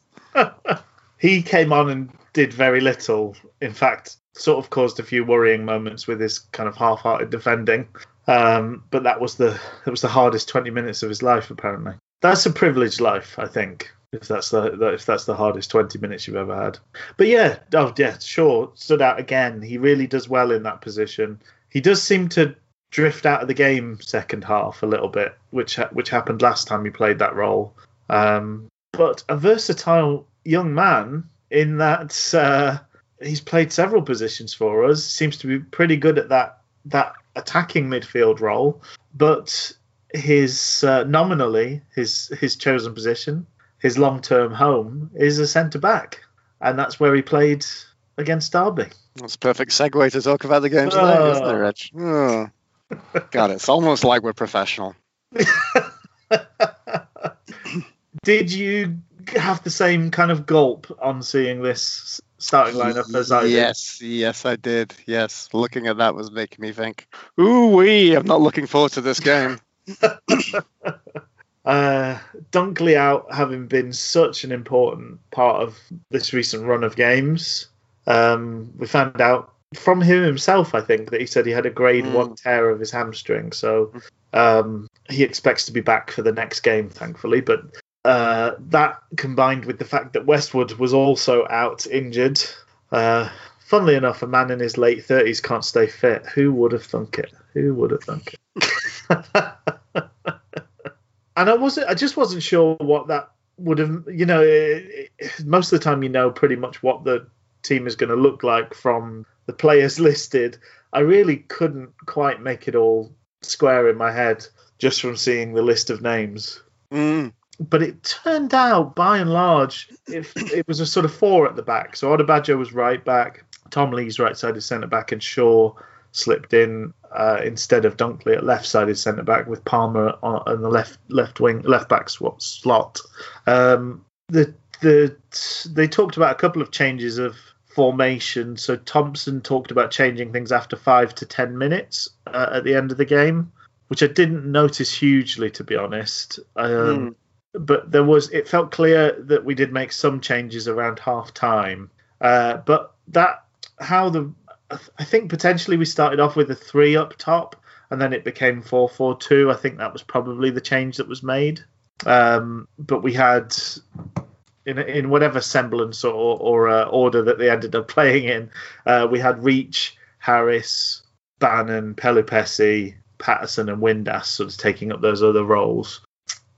he came on and did very little. In fact, sort of caused a few worrying moments with his kind of half-hearted defending. Um, but that was the it was the hardest twenty minutes of his life. Apparently, that's a privileged life. I think if that's the if that's the hardest twenty minutes you've ever had. But yeah, oh yeah, sure, stood out again. He really does well in that position. He does seem to drift out of the game second half a little bit, which which happened last time he played that role. Um, but a versatile young man in that uh, he's played several positions for us. Seems to be pretty good at that that attacking midfield role. But his uh, nominally his his chosen position, his long term home is a centre back, and that's where he played against Derby. That's a perfect segue to talk about the game today, Oh. isn't it, Rich? Oh. God, it's almost like we're professional. Did you have the same kind of gulp on seeing this starting lineup as I did? yes, yes, I did. Yes, looking at that was making me think, ooh wee, I'm not looking forward to this game. Uh, Dunkley out having been such an important part of this recent run of games. Um, we found out from him himself, I think, that he said he had a grade Mm. one tear of his hamstring. So um, he expects to be back for the next game, thankfully. But uh, that combined with the fact that Westwood was also out injured. Uh, funnily enough, a man in his late 30s can't stay fit. Who would have thunk it? Who would have thunk it? and I wasn't. I just wasn't sure what that would have. You know, it, it- most of the time, you know pretty much what the team is going to look like from the players listed. I really couldn't quite make it all square in my head just from seeing the list of names. Mm. But it turned out, by and large, it, it was a sort of four at the back. So Odubajo was right back, Tom Lees right sided centre back, and Shaw slipped in uh, instead of Dunkley at left sided centre back with Palmer on, on the left left wing left back swap, slot. Um, the the they talked about a couple of changes of formation. So Thompson talked about changing things after five to ten minutes uh, at the end of the game, which I didn't notice hugely, to be honest. Um, But there was it felt clear that we did make some changes around half time. Uh, but that how the I think potentially we started off with a three up top and then it became four four two. I think that was probably the change that was made. Um, but we had in in whatever semblance or, or uh, order that they ended up playing in, uh, we had Reach, Harris, Bannan, Pelupessy, Paterson, and Windass sort of taking up those other roles.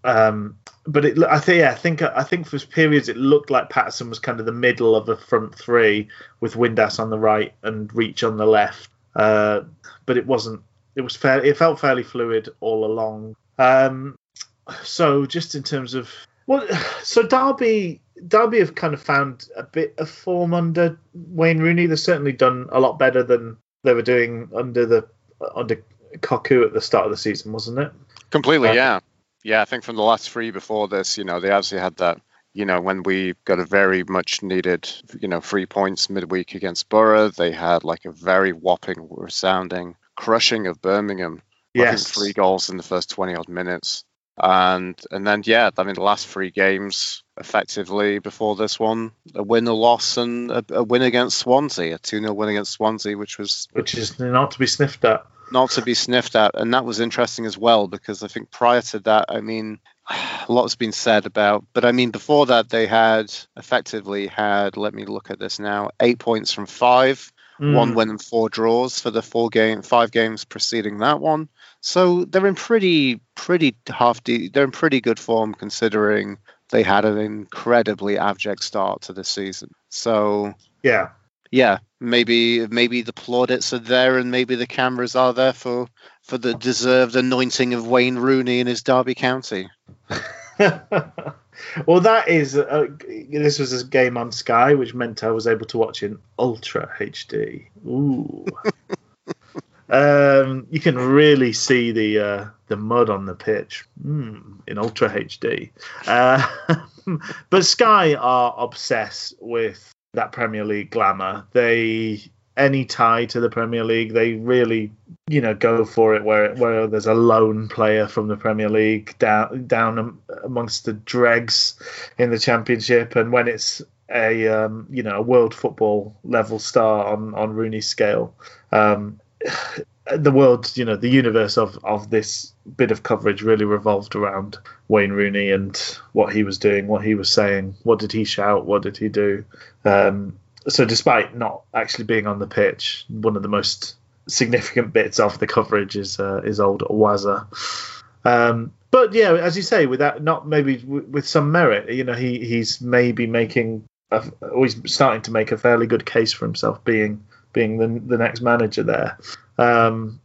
Um, but it, I think, yeah, I think, I think for periods it looked like Paterson was kind of the middle of the front three, with Windass on the right and Reach on the left. Uh, but it wasn't. It was fair. It felt fairly fluid all along. Um, so just in terms of well, so Derby, Derby have kind of found a bit of form under Wayne Rooney. They've certainly done a lot better than they were doing under the under Cocu at the start of the season, wasn't it? Completely, Uh, yeah. Yeah, I think from the last three before this, you know, they obviously had that, you know, when we got a very much needed, you know, three points midweek against Borough, they had like a very whopping, resounding crushing of Birmingham. Yes. three goals in the first 20 odd minutes. And and then, yeah, I mean, the last three games effectively before this one, a win, a loss, and a, a win against Swansea, a 2 0 win against Swansea, which was Which is not to be sniffed at. Not to be sniffed at. And that was interesting as well because I think prior to that, I mean, a lot's been said about, but I mean, before that, they had effectively had, let me look at this now, eight points from five, one Mm. win and four draws for the four game, five games preceding that one. So they're in pretty, pretty half, de- they're in pretty good form considering they had an incredibly abject start to the season. So Yeah. Yeah, maybe maybe the plaudits are there and maybe the cameras are there for for the deserved anointing of Wayne Rooney in his Derby County. well, that is uh, this was a game on Sky, which meant I was able to watch in Ultra HD. Ooh. um, you can really see the uh, the mud on the pitch mm, in Ultra HD. Uh, but Sky are obsessed with that Premier League glamour. They any tie to the Premier League, they really, you know, go for it. Where where there's a lone player from the Premier League down down amongst the dregs in the Championship, and when it's a um, you know a world football level star on on Rooney's scale, um, the world, you know, the universe of of this bit of coverage really revolved around Wayne Rooney and what he was doing, what he was saying, what did he shout, what did he do. Um, so despite not actually being on the pitch, one of the most significant bits of the coverage is uh, is old Wazza. Um, but yeah, as you say, with that, not maybe with some merit, you know, he he's maybe making, a, or he's starting to make a fairly good case for himself being being the the next manager there. Um,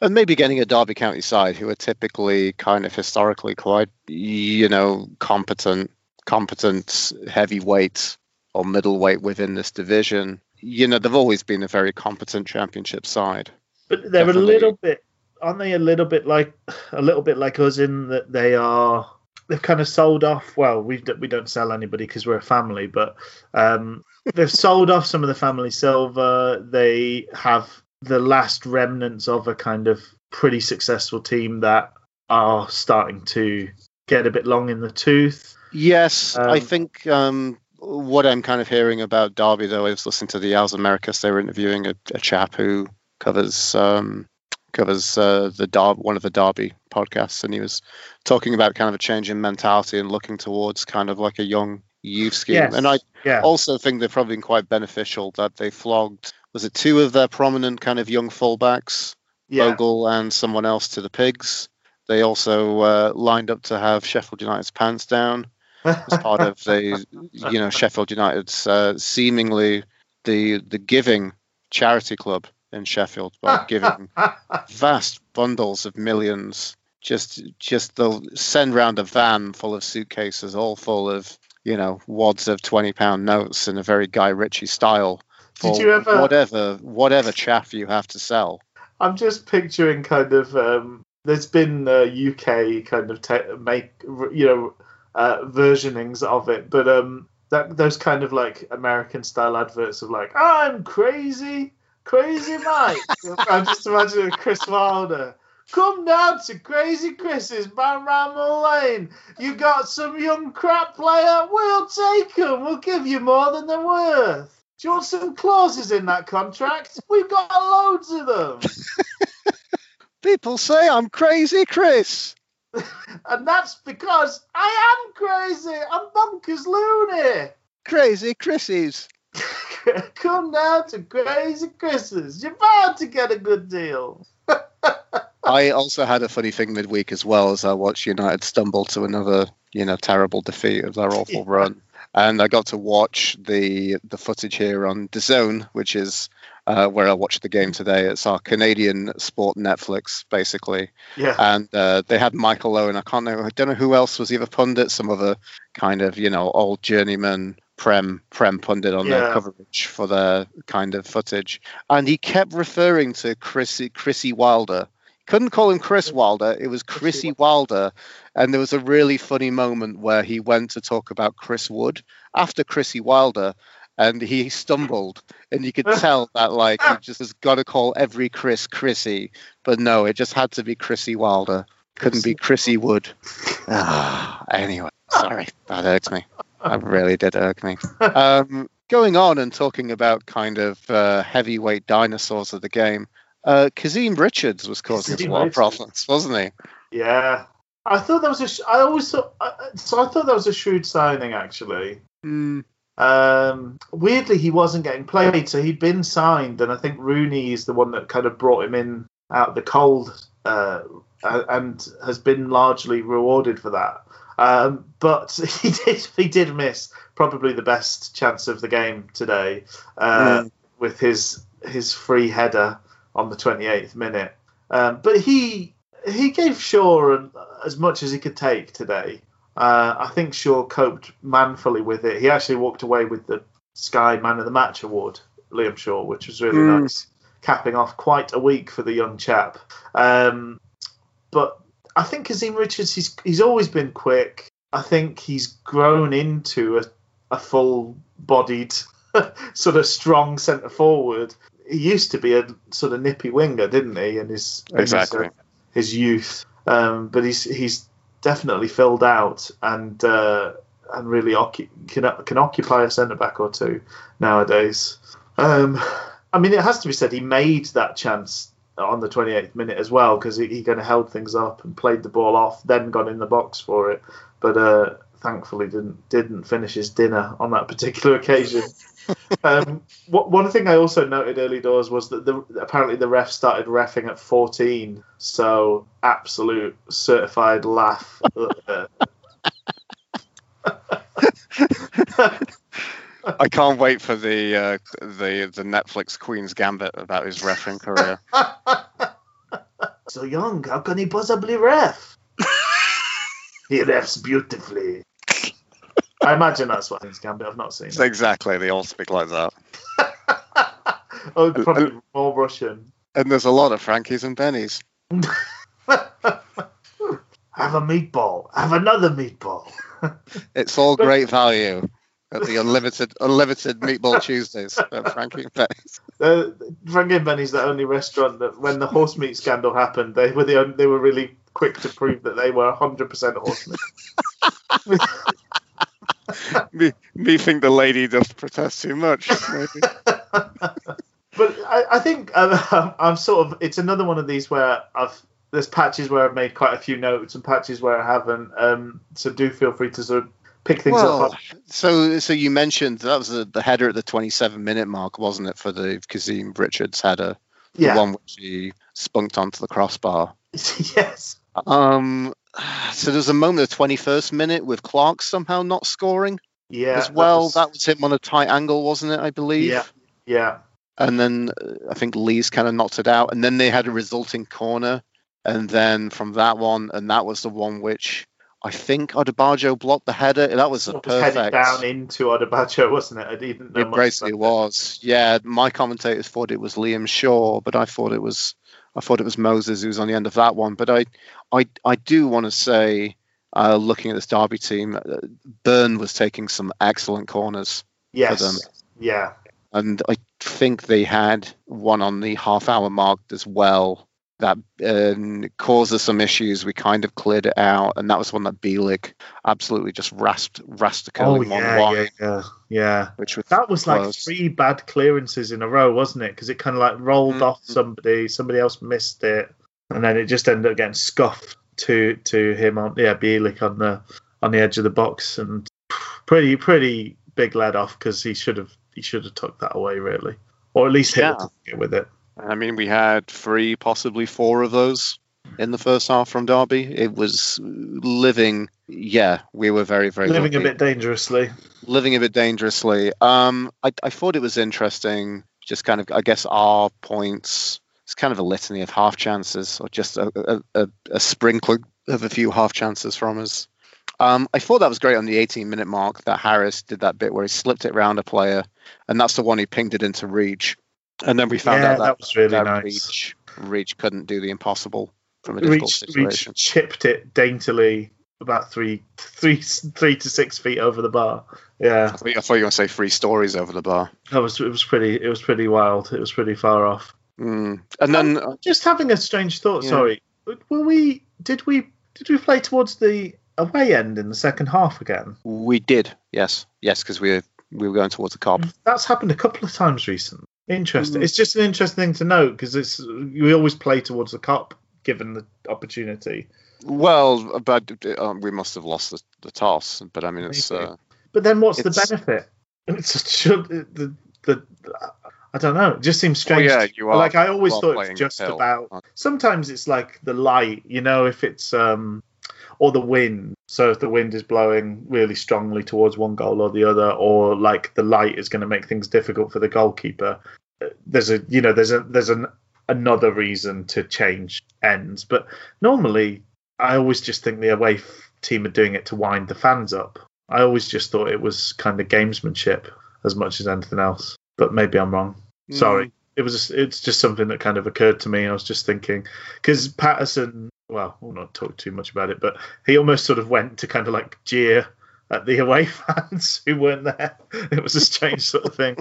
and maybe getting a Derby County side who are typically kind of historically quite, you know, competent, competent heavyweight or middleweight within this division. You know, they've always been a very competent championship side. But they're Definitely. a little bit, aren't they? A little bit like a little bit like us in that they are. They've kind of sold off. Well, we we don't sell anybody because we're a family, but um, they've sold off some of the family silver. They have the last remnants of a kind of pretty successful team that are starting to get a bit long in the tooth. Yes, um, I think um, what I'm kind of hearing about Derby, though, I was listening to the Ars Americas. They were interviewing a, a chap who covers um, covers uh, the Derby, one of the Derby podcasts, and he was talking about kind of a change in mentality and looking towards kind of like a young youth scheme. Yes. And I yeah. also think they've probably been quite beneficial that they flogged was it two of their prominent kind of young fullbacks, yeah. Bogle and someone else to the pigs. They also uh, lined up to have Sheffield United's pants down as part of the you know Sheffield United's uh, seemingly the the giving charity club in Sheffield, by giving vast bundles of millions. Just just they'll send round a van full of suitcases, all full of you know wads of twenty pound notes in a very Guy Ritchie style. Did you ever whatever whatever chaff you have to sell? I'm just picturing kind of um, there's been uh, UK kind of te- make you know uh, versionings of it, but um, that those kind of like American style adverts of like I'm crazy, crazy Mike. I'm just imagining Chris Wilder. Come down to Crazy Chris's Bramall Lane. You got some young crap player? We'll take them. We'll give you more than they're worth. Do you want some clauses in that contract? We've got loads of them. People say I'm crazy, Chris. and that's because I am crazy. I'm bonkers loony. Crazy Chrissy's. Come down to Crazy Chris's. You're bound to get a good deal. I also had a funny thing midweek as well as I watched United stumble to another, you know, terrible defeat of their awful yeah. run. And I got to watch the the footage here on DAZN, which is uh, where I watched the game today. It's our Canadian sport Netflix, basically. Yeah. And uh, they had Michael Owen. I can't know. I don't know who else was either pundit, some other kind of you know old journeyman prem prem pundit on yeah. their coverage for their kind of footage, and he kept referring to Chrissy Chrissy Wilder. Couldn't call him Chris Wilder. It was Chrissy Wilder, and there was a really funny moment where he went to talk about Chris Wood after Chrissy Wilder, and he stumbled. And you could tell that like he just has got to call every chris chrissy. But no it just had to be chrissy wilder. Couldn't be chrissy wood. Ah, anyway sorry. That irked me. That really did irk me. Um, going on and talking about kind of uh, heavyweight dinosaurs of the game uh, Kazim Richards was causing Kazim a lot of problems, wasn't he? Yeah, I thought that was a. Sh- I always thought. Uh, so I thought that was a shrewd signing, actually. Mm. Um, weirdly, he wasn't getting played, so he'd been signed, and I think Rooney is the one that kind of brought him in out of the cold, uh, and has been largely rewarded for that. Um, but he did he did miss probably the best chance of the game today. Uh, mm. with his his free header on the 28th minute. Um, but he he gave Shaw as much as he could take today. Uh, I think Shaw coped manfully with it. He actually walked away with the Sky Man of the Match award, Liam Shaw, which was really Mm. nice, capping off quite a week for the young chap. Um, but I think Kazim Richards, he's he's always been quick. I think he's grown into a, a full-bodied, sort of strong centre forward. He used to be a sort of nippy winger, didn't he? In his in his, uh, Exactly. his youth, um, but he's he's definitely filled out and uh, and really occu- can can occupy a centre back or two nowadays. Um, I mean, it has to be said he made that chance on the 28th minute as well because he, he kind of held things up and played the ball off, then got in the box for it, but uh, thankfully didn't didn't finish his dinner on that particular occasion. um, what, one thing I also noted early doors was that the, apparently the ref started refing at 14, so absolute certified laugh. I can't wait for the uh, the the Netflix Queen's Gambit about his refereeing career. so young, how can he possibly ref? he refs beautifully. I imagine that's what he's Gambit. I've not seen it. exactly, they all speak like that. oh, probably more Russian. And there's a lot of Frankies and Bennies. Have a meatball. Have another meatball. It's all great value at the unlimited unlimited meatball Tuesdays at Frankie and Benny's. Uh, Frankie and Benny's the only restaurant that, when the horse meat scandal happened, they were the only, they were really quick to prove that they were 100% horse meat. me, me think the lady just protests too much. Maybe. But I, I think um, I'm sort of. It's another one of these where I've. There's patches where I've made quite a few notes and patches where I haven't. Um, so do feel free to sort of pick things Well, up. so so you mentioned that was the, the header at the 27 minute mark, wasn't it, for the Kazim Richards header, Yeah. the one which he spunked onto the crossbar. yes. Um, so there's a moment the 21st minute with Clarke somehow not scoring Yeah. as well. was- That was him on a tight angle, wasn't it? I believe. Yeah. Yeah. and then uh, I think Lee's kind of knocked it out, and then they had a resulting corner, and then from that one, and that was the one which I think Odubajo blocked the header. That was a was headed perfect. down into Odubajo, wasn't it? I didn't know It much basically was. Yeah, my commentators thought it was Liam Shaw, but I thought it was I thought it was Moses who was on the end of that one. But I I I do want to say, uh, looking at this Derby team, uh, Byrne was taking some excellent corners. Yes. them. Yeah. and I think they had one on the half hour mark as well that um, caused some issues. We kind of cleared it out, and that was one that Bielik absolutely just rasped rasped the Oh curling one yeah, yeah, yeah, yeah. which was That was like three bad clearances in a row, wasn't it? Because it kind of like rolled Mhm. off somebody, somebody else missed it, and then it just ended up getting scuffed to to him on yeah Bielik on the on the edge of the box, and pretty pretty big let off because he should have he should have took that away really, or at least hit Yeah. with it. I mean, we had three, possibly four of those in the first half from Derby. It was living. Yeah, we were very, very Living a bit dangerously. living a bit dangerously. Um, I, I thought it was interesting. Just kind of, I guess, our points. It's kind of a litany of half chances, or just a, a, a, a sprinkler of a few half chances from us. Um, I thought that was great on the 18 minute mark that Harris did that bit where he slipped it around a player, and that's the one he pinged it into Reach. And then we found yeah, out that, that was really that nice. Reach, Reach couldn't do the impossible from a difficult Reach, situation. Reach chipped it daintily about three, three, three to six feet over the bar. Yeah, I thought, you- I thought you were going to say three stories over the bar. that was it was pretty it was pretty wild. It was pretty far off. Mm. And then uh, Just having a strange thought. Yeah. Sorry, were we? Did we? Did we play towards the away end in the second half again? We did, yes, yes, because we were we were going towards the Kop. That's happened a couple of times recently. Interesting. Mm. It's just an interesting thing to note because it's we always play towards the Kop given the opportunity. Well, but uh, we must have lost the, the toss. But I mean, it's uh, But then what's the benefit? It's should the, the I don't know. It just seems strange. yeah, you are- like I always thought it's just about. Sometimes it's like the light, you know, if it's um or the wind. So if the wind is blowing really strongly towards one goal or the other, or like the light is going to make things difficult for the goalkeeper. Uh, there's a you know there's a there's an another reason to change ends. But normally, I always just think the away f- team are doing it to wind the fans up. I always just thought it was kind of gamesmanship as much as anything else. But maybe I'm wrong. Mm. Sorry. It was it's just something that kind of occurred to me. I was just thinking because Paterson, well, we'll not talk too much about it, but he almost sort of went to kind of like jeer at the away fans who weren't there. It was a strange sort of thing.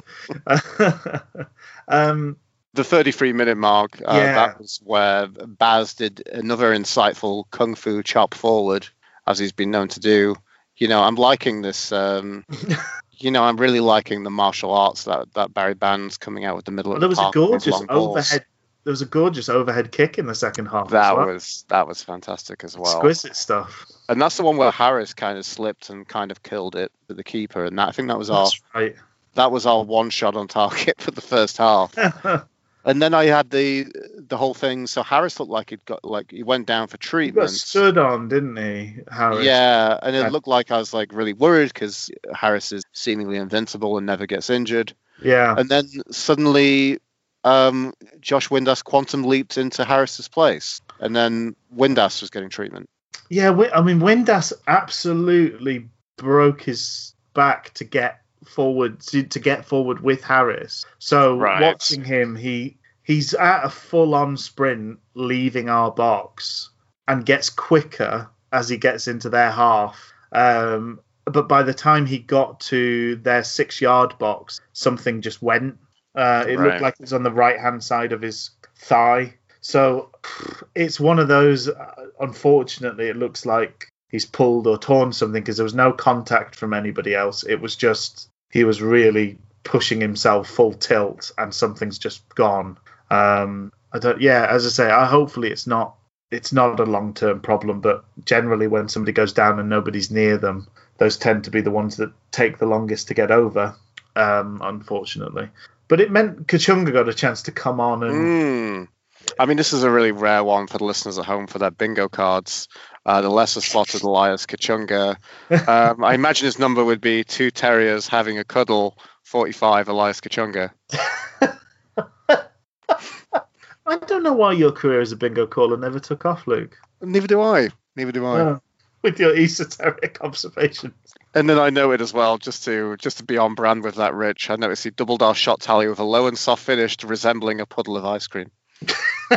um, the 33 minute mark, uh, Yeah. that was where Baz did another insightful kung fu chop forward, as he's been known to do. You know, I'm liking this. Um, you know, I'm really liking the martial arts that, that Barry Bannan's coming out with the middle Well, of there the was a gorgeous overhead. There was a gorgeous overhead kick in the second half. That well. was that was fantastic as well. exquisite stuff. And that's the one where Harris kind of slipped and kind of killed it with the keeper. And that, I think that was our right. that was our one shot on target for the first half. And then I had the the whole thing. So Harris looked like he'd got like he went down for he treatment. stood on, didn't he, Harris? Yeah, and it looked like I was like really worried because Harris is seemingly invincible and never gets injured. Yeah. And then suddenly, um, Josh Windass quantum leaped into Harris's place, and then Windass was getting treatment. Yeah, Wi- I mean, Windass absolutely broke his back to get forward to, to get forward with Harris. So Right. watching him, he he's at a full-on sprint, leaving our box, and gets quicker as he gets into their half. Um, but by the time he got to their six-yard box, something just went. Uh, it Right. looked like it was on the right-hand side of his thigh. So it's one of those. Uh, unfortunately, it looks like he's pulled or torn something because there was no contact from anybody else. It was just he was really pushing himself full tilt, and something's just gone. Um, I don't. Yeah, as I say, I hopefully it's not. It's not a long term problem, but generally when somebody goes down and nobody's near them, those tend to be the ones that take the longest to get over. Um, unfortunately, but it meant Kachunga got a chance to come on and Mm. I mean, this is a really rare one for the listeners at home for their bingo cards. Uh, the lesser spotted Elias Kachunga. Um, I imagine his number would be two terriers having a cuddle, 45 Elias Kachunga. I don't know why your career as a bingo caller never took off, Luke. Neither do I. Neither do I. Uh, with your esoteric observations. And then I noted as well, just to just to be on brand with that, Rich. I noticed he doubled our shot tally with a low and soft finish, resembling a puddle of ice cream.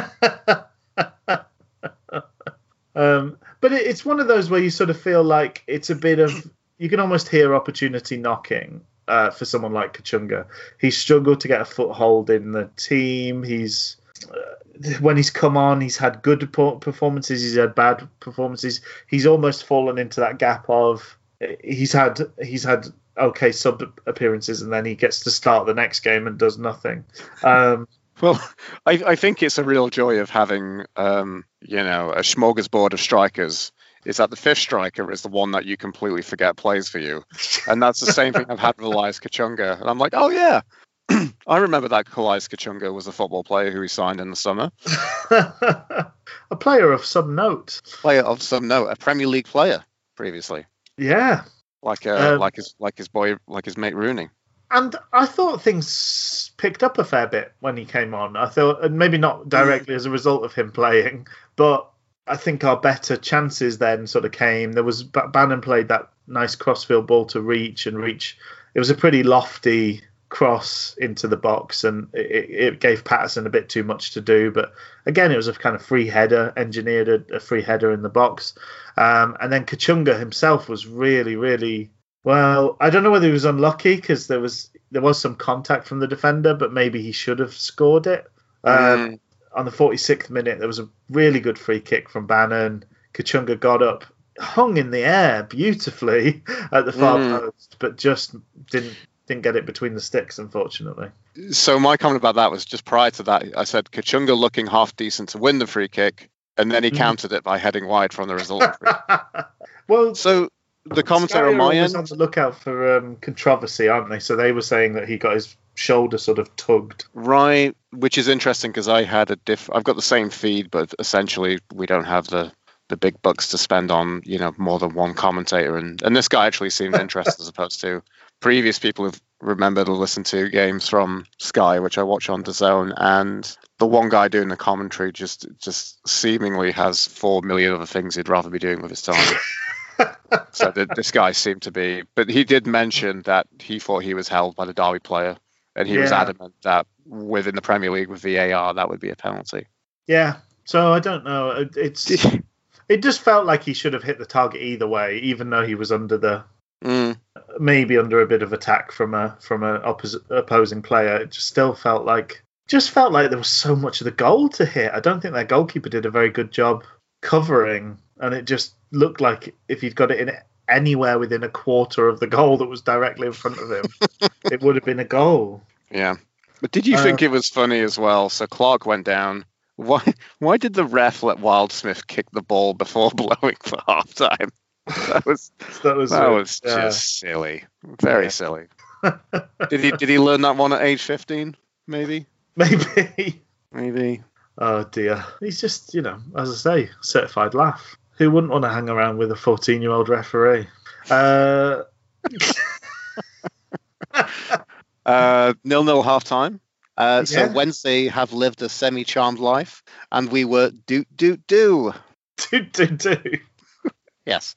um, but it, it's one of those where you sort of feel like it's a bit of you can almost hear opportunity knocking uh, for someone like Kachunga. He's struggled to get a foothold in the team. He's uh, when he's come on, he's had good performances. He's had bad performances. He's almost fallen into that gap of he's had he's had okay sub appearances, and then he gets to start the next game and does nothing. Um, Well, I, I think it's a real joy of having, um, you know, a smorgasbord of strikers. Is that the fifth striker is the one that you completely forget plays for you, and that's the same thing I've had with Elias Kachunga. And I'm like, oh yeah, I remember that Elias Kachunga was a football player who he signed in the summer, a player of some note. player of some note, a Premier League player previously, Yeah, like uh, Um, like his like his boy like his mate Rooney. and I thought things picked up a fair bit when he came on. I thought, and maybe not directly as a result of him playing, but I think our better chances then sort of came. There was Bannan played that nice crossfield ball to reach and reach. It was a pretty lofty cross into the box, and it, it gave Paterson a bit too much to do. But again, it was a kind of free header, engineered a, a free header in the box. Um, and then Kachunga himself was really, really well. I don't know whether he was unlucky because there was there was some contact from the defender, but maybe he should have scored it. Um, Mm. on the 46th minute, there was a really good free kick from Bannan. Kachunga got up, hung in the air beautifully at the far Mm. post, but just didn't didn't get it between the sticks, unfortunately. So my comment about that was just prior to that. I said Kachunga looking half decent to win the free kick, and then he Mhm. countered it by heading wide from the result. well, so the commentator Sky on my end, on the lookout for um, controversy, aren't they? So they were saying that he got his shoulder sort of tugged. right, which is interesting because I had a diff. I've got the same feed, but essentially we don't have the the big bucks to spend on you know more than one commentator, and and this guy actually seemed interested as opposed to previous people who've remembered to listen to games from Sky, which I watch on DAZN, and the one guy doing the commentary just just seemingly has four million other things he'd rather be doing with his time. so the, this guy seemed to be, but he did mention that he thought he was held by the Derby player, and he was adamant that within the Premier League with VAR that would be a penalty. Yeah. So I don't know. It- It's it just felt like he should have hit the target either way, even though he was under the Mm, maybe under a bit of attack from a from a oppos- opposing player. It just still felt like just felt like there was so much of the goal to hit. I don't think their goalkeeper did a very good job covering, and it just looked like if he'd got it in anywhere within a quarter of the goal that was directly in front of him, it would have been a goal. yeah, but did you Uh, think it was funny as well? So Clarke went down. Why? Why did the ref let Wildsmith kick the ball before blowing for half time? That was that was that uh, was just silly, very Yeah. silly. Did he did he learn that one at age fifteen? Maybe, maybe. maybe. Oh dear. He's just, you know, as I say, certified laugh. Who wouldn't want to hang around with a 14 year old referee? Uh, Uh, nil nil half time. Uh, So Yeah. Wednesday have lived a semi charmed life, and we were do do do. do, do, do. Yes,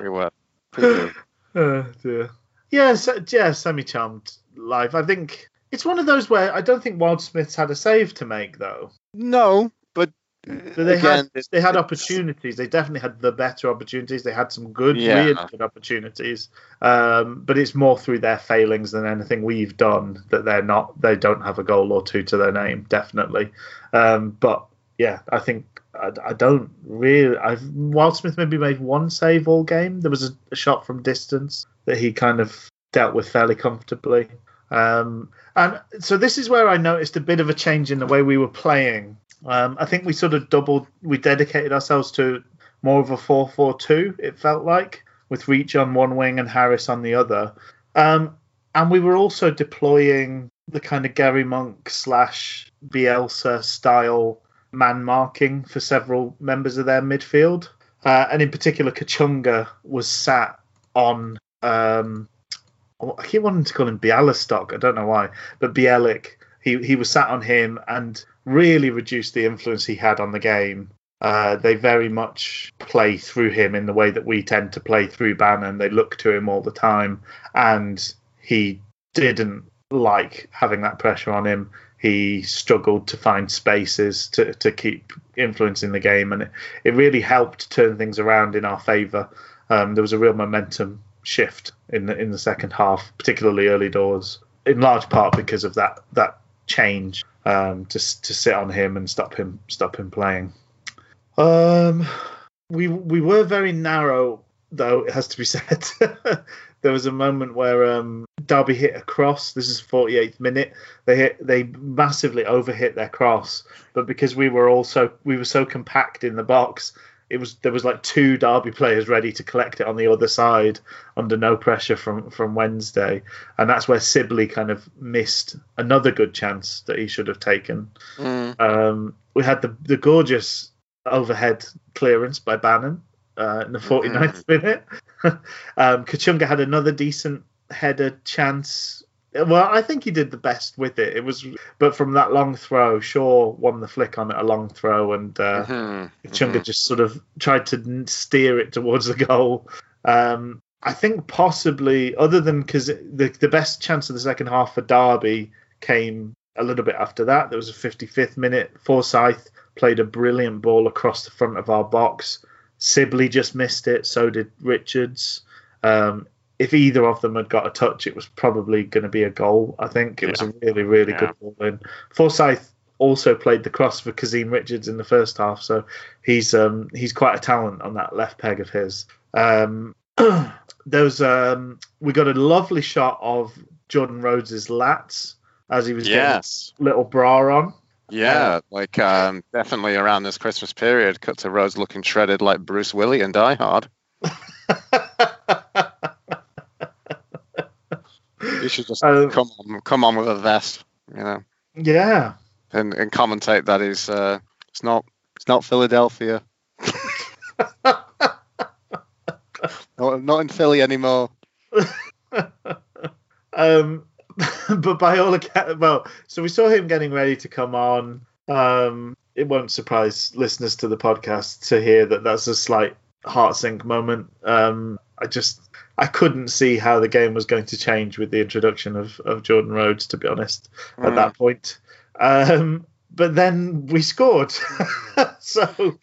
we were. Pretty good. Oh dear. Yeah, so, yeah, semi charmed life. I think it's one of those where I don't think Wildsmith's had a save to make, though. No, but, But they again, had they had opportunities. They definitely had the better opportunities. They had some good, Yeah. really good opportunities. Um, but it's more through their failings than anything we've done that they're not. They don't have a goal or two to their name, definitely. Um, but yeah, I think I, I don't really. I've Wildsmith maybe made one save all game. There was a, a shot from distance that he kind of dealt with fairly comfortably. Um, and so this is where I noticed a bit of a change in the way we were playing. Um, I think we sort of doubled, we dedicated ourselves to more of a 4 4 2, it felt like, with Reach on one wing and Harris on the other. Um, and we were also deploying the kind of Gary Monk slash Bielsa style man marking for several members of their midfield. Uh, and in particular, Kachunga was sat on. Um, I keep wanting to call him Bialystok. I don't know why, but Bielik. He he was sat on him and really reduced the influence he had on the game. Uh, they very much play through him in the way that we tend to play through Bannon. They look to him all the time, and he didn't like having that pressure on him. He struggled to find spaces to, to keep influencing the game, and it, it really helped turn things around in our favour. Um, there was a real momentum shift in the in the second half, particularly early doors, in large part because of that that change um, to to sit on him and stop him stop him playing. Um, we we were very narrow, though it has to be said. there was a moment where um, Derby hit a cross. This is 48th minute. They hit they massively overhit their cross, but because we were also we were so compact in the box, it was there was like two Derby players ready to collect it on the other side under no pressure from from Wednesday, and that's where Sibley kind of missed another good chance that he should have taken. Mm, Um, we had the the gorgeous overhead clearance by Bannan uh, in the 49th minute. um, Kachunga had another decent header chance. Well, I think he did the best with it. It was, but from that long throw, Shaw won the flick on it, a long throw, and uh, mhm, Chunga mhm. just sort of tried to steer it towards the goal. Um, I think possibly, other than because the the best chance of the second half for Derby came a little bit after that. There was a 55th minute. Forsyth played a brilliant ball across the front of our box. Sibley just missed it. So did Richards. Um, if either of them had got a touch, it was probably going to be a goal. I think it was a really, really Yeah. good ball in. Forsyth also played the cross for Kazim Richards in the first half, so he's um, he's quite a talent on that left peg of his. Um, there was um, we got a lovely shot of Jordan Rhodes's lats as he was Yes. getting little bra on. Yeah, like um, definitely around this Christmas period, cut to Rhodes looking shredded like Bruce Willis and Die Hard. You should just Um, come on, come on with a vest, you know, yeah, and, and commentate that is uh, it's not it's not Philadelphia, not, not in Philly anymore. Um, but by all accounts, well, so we saw him getting ready to come on. Um, it won't surprise listeners to the podcast to hear that that's a slight heart sink moment. Um, I just I couldn't see how the game was going to change with the introduction of, of Jordan Rhodes, to be honest, at Mm. that point. Um, but then we scored. so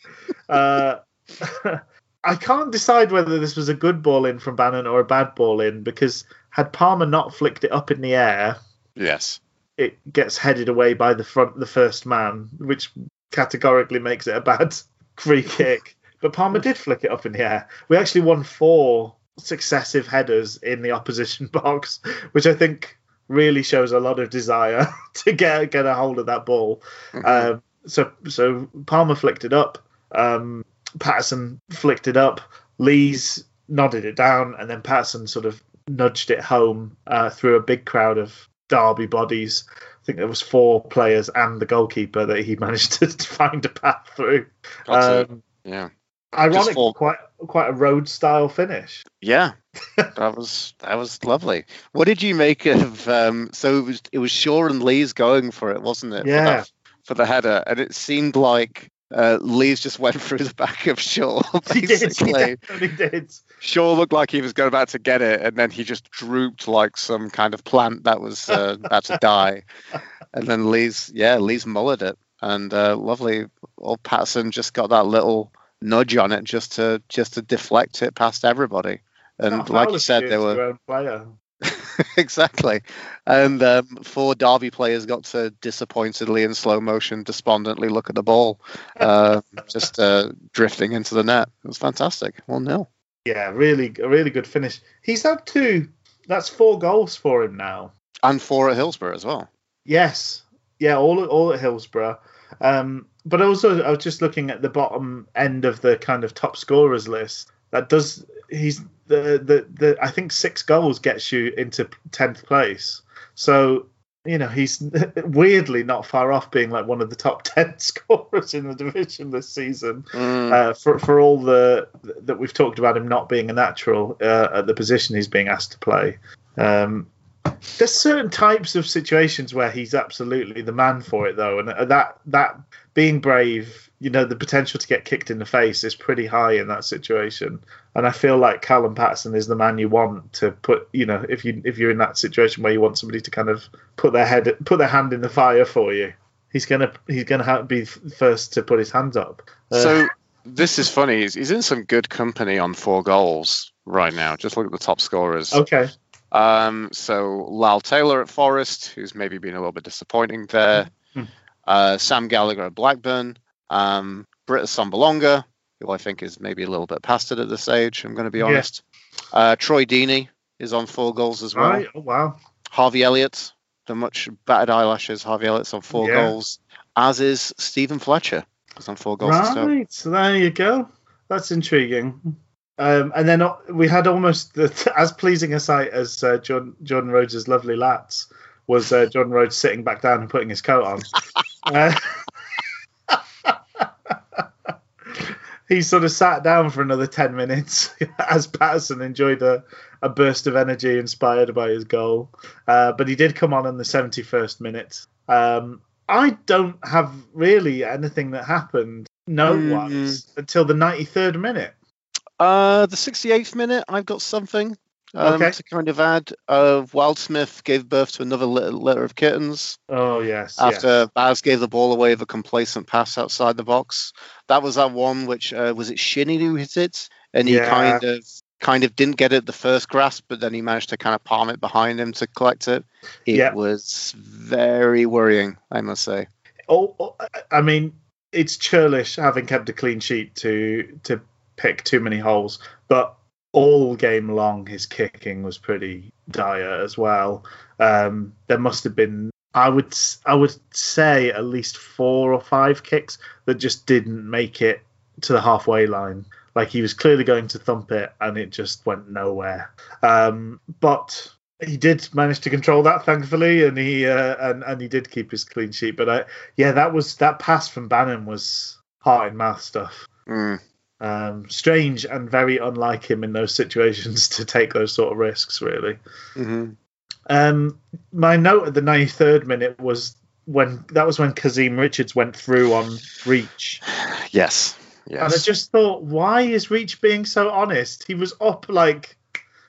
uh, I can't decide whether this was a good ball in from Bannan or a bad ball in because had Palmer not flicked it up in the air, Yes. it gets headed away by the front, the first man, which categorically makes it a bad free kick. But Palmer did flick it up in the air. We actually won four successive headers in the opposition box, which I think really shows a lot of desire to get get a hold of that ball. Mhm. Um, so so Palmer flicked it up. Um, Paterson flicked it up. Lees nodded it down, and then Paterson sort of nudged it home uh, through a big crowd of Derby bodies. I think there was four players and the goalkeeper that he managed to find a path through. Um, yeah. Ironic, four- quite quite a road style finish. Yeah, that was that was lovely. What did you make of? Um, so it was it was Shaw and Lees going for it, wasn't it? For Yeah. that- For, the header, and it seemed like uh, Lees just went through the back of Shaw. He did, he did. Shaw looked like he was going about to get it, and then he just drooped like some kind of plant that was uh, about to die. And then Lees yeah, Lees mullered it, and uh, lovely old Paterson just got that little nudge on it just to just to deflect it past everybody. And like you said, there were player. exactly. And um, four Derby players got to disappointedly in slow motion, despondently look at the ball, uh, just uh, drifting into the net. It was fantastic. One 0 Yeah, really, a really good finish. He's had two. That's four goals for him now. and four at Hillsborough as well. Yes, yeah, all all at Hillsborough. Um, but also, I was just looking at the bottom end of the kind of top scorers list. That does he's the the the I think six goals gets you into tenth place. So you know he's weirdly not far off being like one of the top ten scorers in the division this season. Mm, Uh, for for all the that we've talked about him not being a natural uh, at the position he's being asked to play. Um, there's certain types of situations where he's absolutely the man for it, though, and uh, that that being brave, you know, the potential to get kicked in the face is pretty high in that situation. And I feel like Callum Paterson is the man you want to put, you know, if you if you're in that situation where you want somebody to kind of put their head put their hand in the fire for you. He's gonna he's gonna have, be first to put his hands up. Uh, so this is funny. He's, he's in some good company on four goals right now. Just look at the top scorers. okay, Um, so Lyle Taylor at Forest, who's maybe been a little bit disappointing there. Uh, Sam Gallagher at Blackburn. Um, Britt Assombalonga, who I think is maybe a little bit past it at this age. I'm going to be Yeah. honest. Uh, Troy Deeney is on four goals as well. right, oh, wow, Harvey Elliott, the much battered eyelashes. Harvey Elliott's on four Yeah. goals. As is Steven Fletcher. On four goals. right. So there you go. That's intriguing. Um, and then uh, we had almost the, as pleasing a sight as uh, Jordan, Jordan Rhodes' lovely lats was uh, Jordan Rhodes sitting back down and putting his coat on. uh, he sort of sat down for another 10 minutes as Paterson enjoyed a, a burst of energy inspired by his goal. Uh, but he did come on in the 71st minute. Um, I don't have really anything that happened note wise until the 93rd minute. Uh, the 68th minute, I've got something um, Okay. to kind of add. Uh, Wildsmith gave birth to another litter, litter of kittens Oh, yes. after Baz gave the ball away with a complacent pass outside the box. That was that one which uh, was it Shinnie who hit it, and he Yeah. kind of kind of didn't get it the first grasp, but then he managed to kind of palm it behind him to collect it. It Yeah. was very worrying, I must say. Oh, oh, I mean, it's churlish having kept a clean sheet to to pick too many holes, but all game long his kicking was pretty dire as well. Um, there must have been, I would I would say at least four or five kicks that just didn't make it to the halfway line. Like he was clearly going to thump it, and it just went nowhere. Um, but he did manage to control that, thankfully, and he uh, and and he did keep his clean sheet. But I, yeah, that was that pass from Bannan was heart and mouth stuff. Mm. Um, strange and very unlike him in those situations to take those sort of risks, really. hmm Um, my note at the 93rd minute was when that was when Kazim Richards went through on Reach. Yes. And I just thought, why is Reach being so honest? He was up like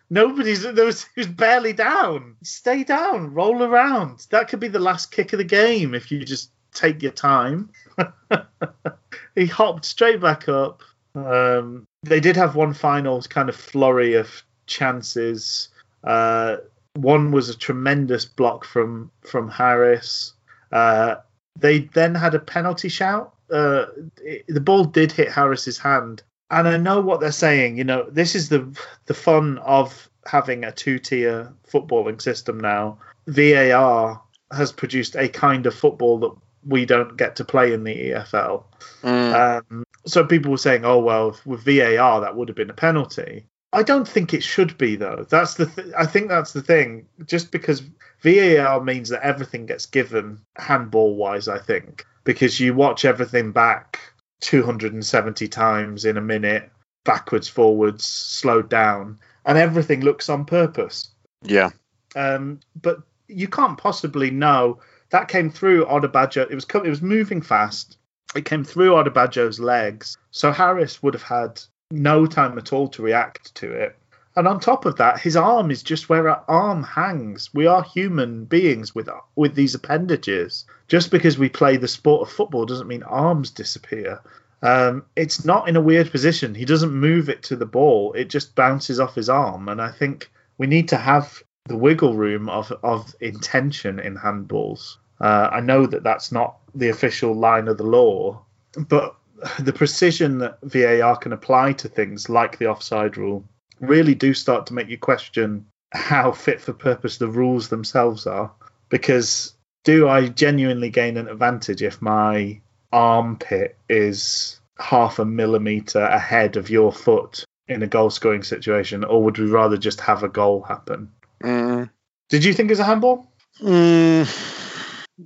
nobody's. There was he was barely down. Stay down, roll around. That could be the last kick of the game if you just take your time. he hopped straight back up. Um, they did have one final kind of flurry of chances. Uh, one was a tremendous block from from Harris. Uh, they then had a penalty shout. Uh, it- the ball did hit Harris's hand, and I know what they're saying. You know, this is the the fun of having a two tier footballing system now. VAR has produced a kind of football that we don't get to play in the EFL. Mm, Um, so people were saying, "Oh well, with VAR that would have been a penalty." I don't think it should be though. That's the th- I think that's the thing. Just because VAR means that everything gets given handball wise, I think because you watch everything back 270 times in a minute, backwards, forwards, slowed down, and everything looks on purpose. yeah. Um, but you can't possibly know that came through Odubajo. It was it was moving fast. It came through Odubajo's legs, so Harris would have had no time at all to react to it. And on top of that, his arm is just where our arm hangs. We are human beings with with these appendages. Just because we play the sport of football doesn't mean arms disappear. Um, it's not in a weird position. He doesn't move it to the ball. It just bounces off his arm. And I think we need to have the wiggle room of of intention in handballs. Uh, I know that that's not the official line of the law, but the precision that VAR can apply to things like the offside rule really do start to make you question how fit for purpose the rules themselves are. Because do I genuinely gain an advantage if my armpit is half a millimeter ahead of your foot in a goal scoring situation, or would we rather just have a goal happen? Mm, Did you think it was a handball? mm,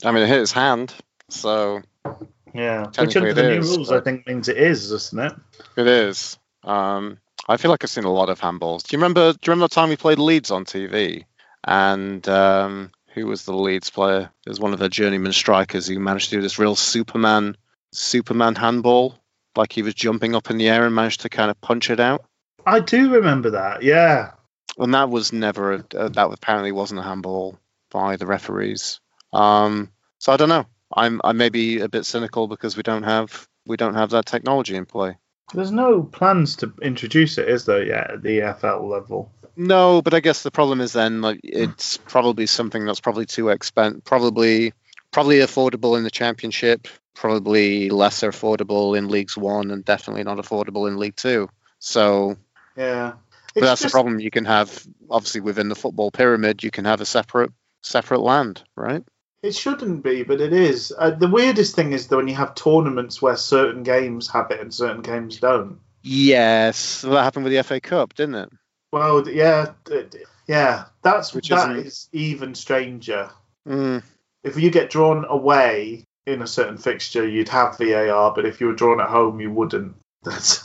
I mean, it hit his hand, so Yeah, which under the new rules, I think means it is, doesn't it? it is. Um, I feel like I've seen a lot of handballs. Do you remember? Do you remember the time we played Leeds on TV? And um, who was the Leeds player? It was one of the journeyman strikers who managed to do this real Superman, Superman handball, like he was jumping up in the air and managed to kind of punch it out. I do remember that. Yeah, and that was never a, uh, that apparently wasn't a handball by the referees. Um, so I don't know. I'm I may be a bit cynical because we don't have we don't have that technology in play. there's no plans to introduce it, is there? Yet at the EFL level. No, but I guess the problem is then like it's probably something that's probably too expen probably probably affordable in the championship, probably lesser affordable in leagues one, and definitely not affordable in League Two. So Yeah, that's the problem. You can have obviously within the football pyramid, you can have a separate separate land, right? It shouldn't be, but it is. Uh, the weirdest thing is that when you have tournaments where certain games have it and certain games don't. Yes, that happened with the FA Cup, didn't it? Well, yeah, yeah. That's Which that is even stranger. Mm, If you get drawn away in a certain fixture, you'd have VAR, but if you were drawn at home, you wouldn't. That's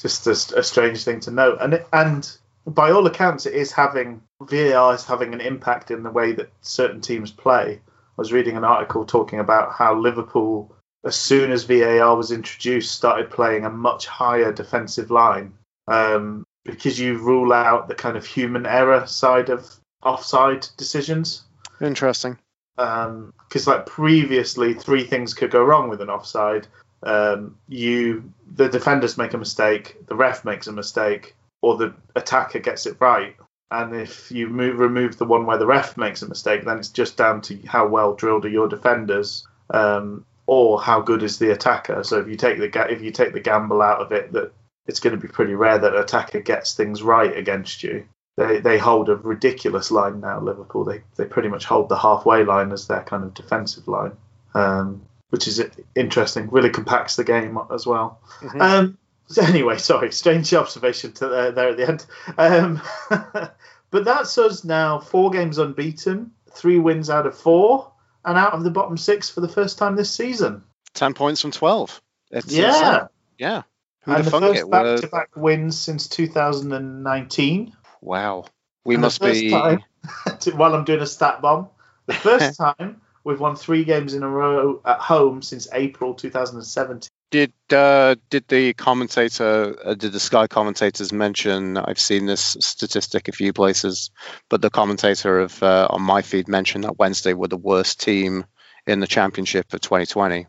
just a, a strange thing to note. And it, and by all accounts, it is having VAR is having an impact in the way that certain teams play. I was reading an article talking about how Liverpool, as soon as VAR was introduced, started playing a much higher defensive line um, because you rule out the kind of human error side of offside decisions. Interesting. because like previously three things could go wrong with an offside. Um, you the defenders make a mistake the ref makes a mistake or the attacker gets it right and if you move, remove the one where the ref makes a mistake then it's just down to how well drilled are your defenders um, or how good is the attacker so if you take the if you take the gamble out of it that it's going to be pretty rare that an attacker gets things right against you they they hold a ridiculous line now. Liverpool they they pretty much hold the halfway line as their kind of defensive line, um, which is interesting. Really compacts the game as well. Mhm. Um, so anyway, sorry, strange observation to there, there at the end. Um, but that's us now. Four games unbeaten, three wins out of four, and out of the bottom six for the first time this season. Ten points from twelve. It's Yeah, insane. yeah. Who'd and the first? We're- back-to-back wins since 2019. Wow. We And must be time- while I'm doing a stat bomb. The first time we've won three games in a row at home since April 2017. Did uh, did the commentator, uh, did the Sky commentators mention? I've seen this statistic a few places, but the commentator of uh, on my feed mentioned that Wednesday were the worst team in the championship for 2020.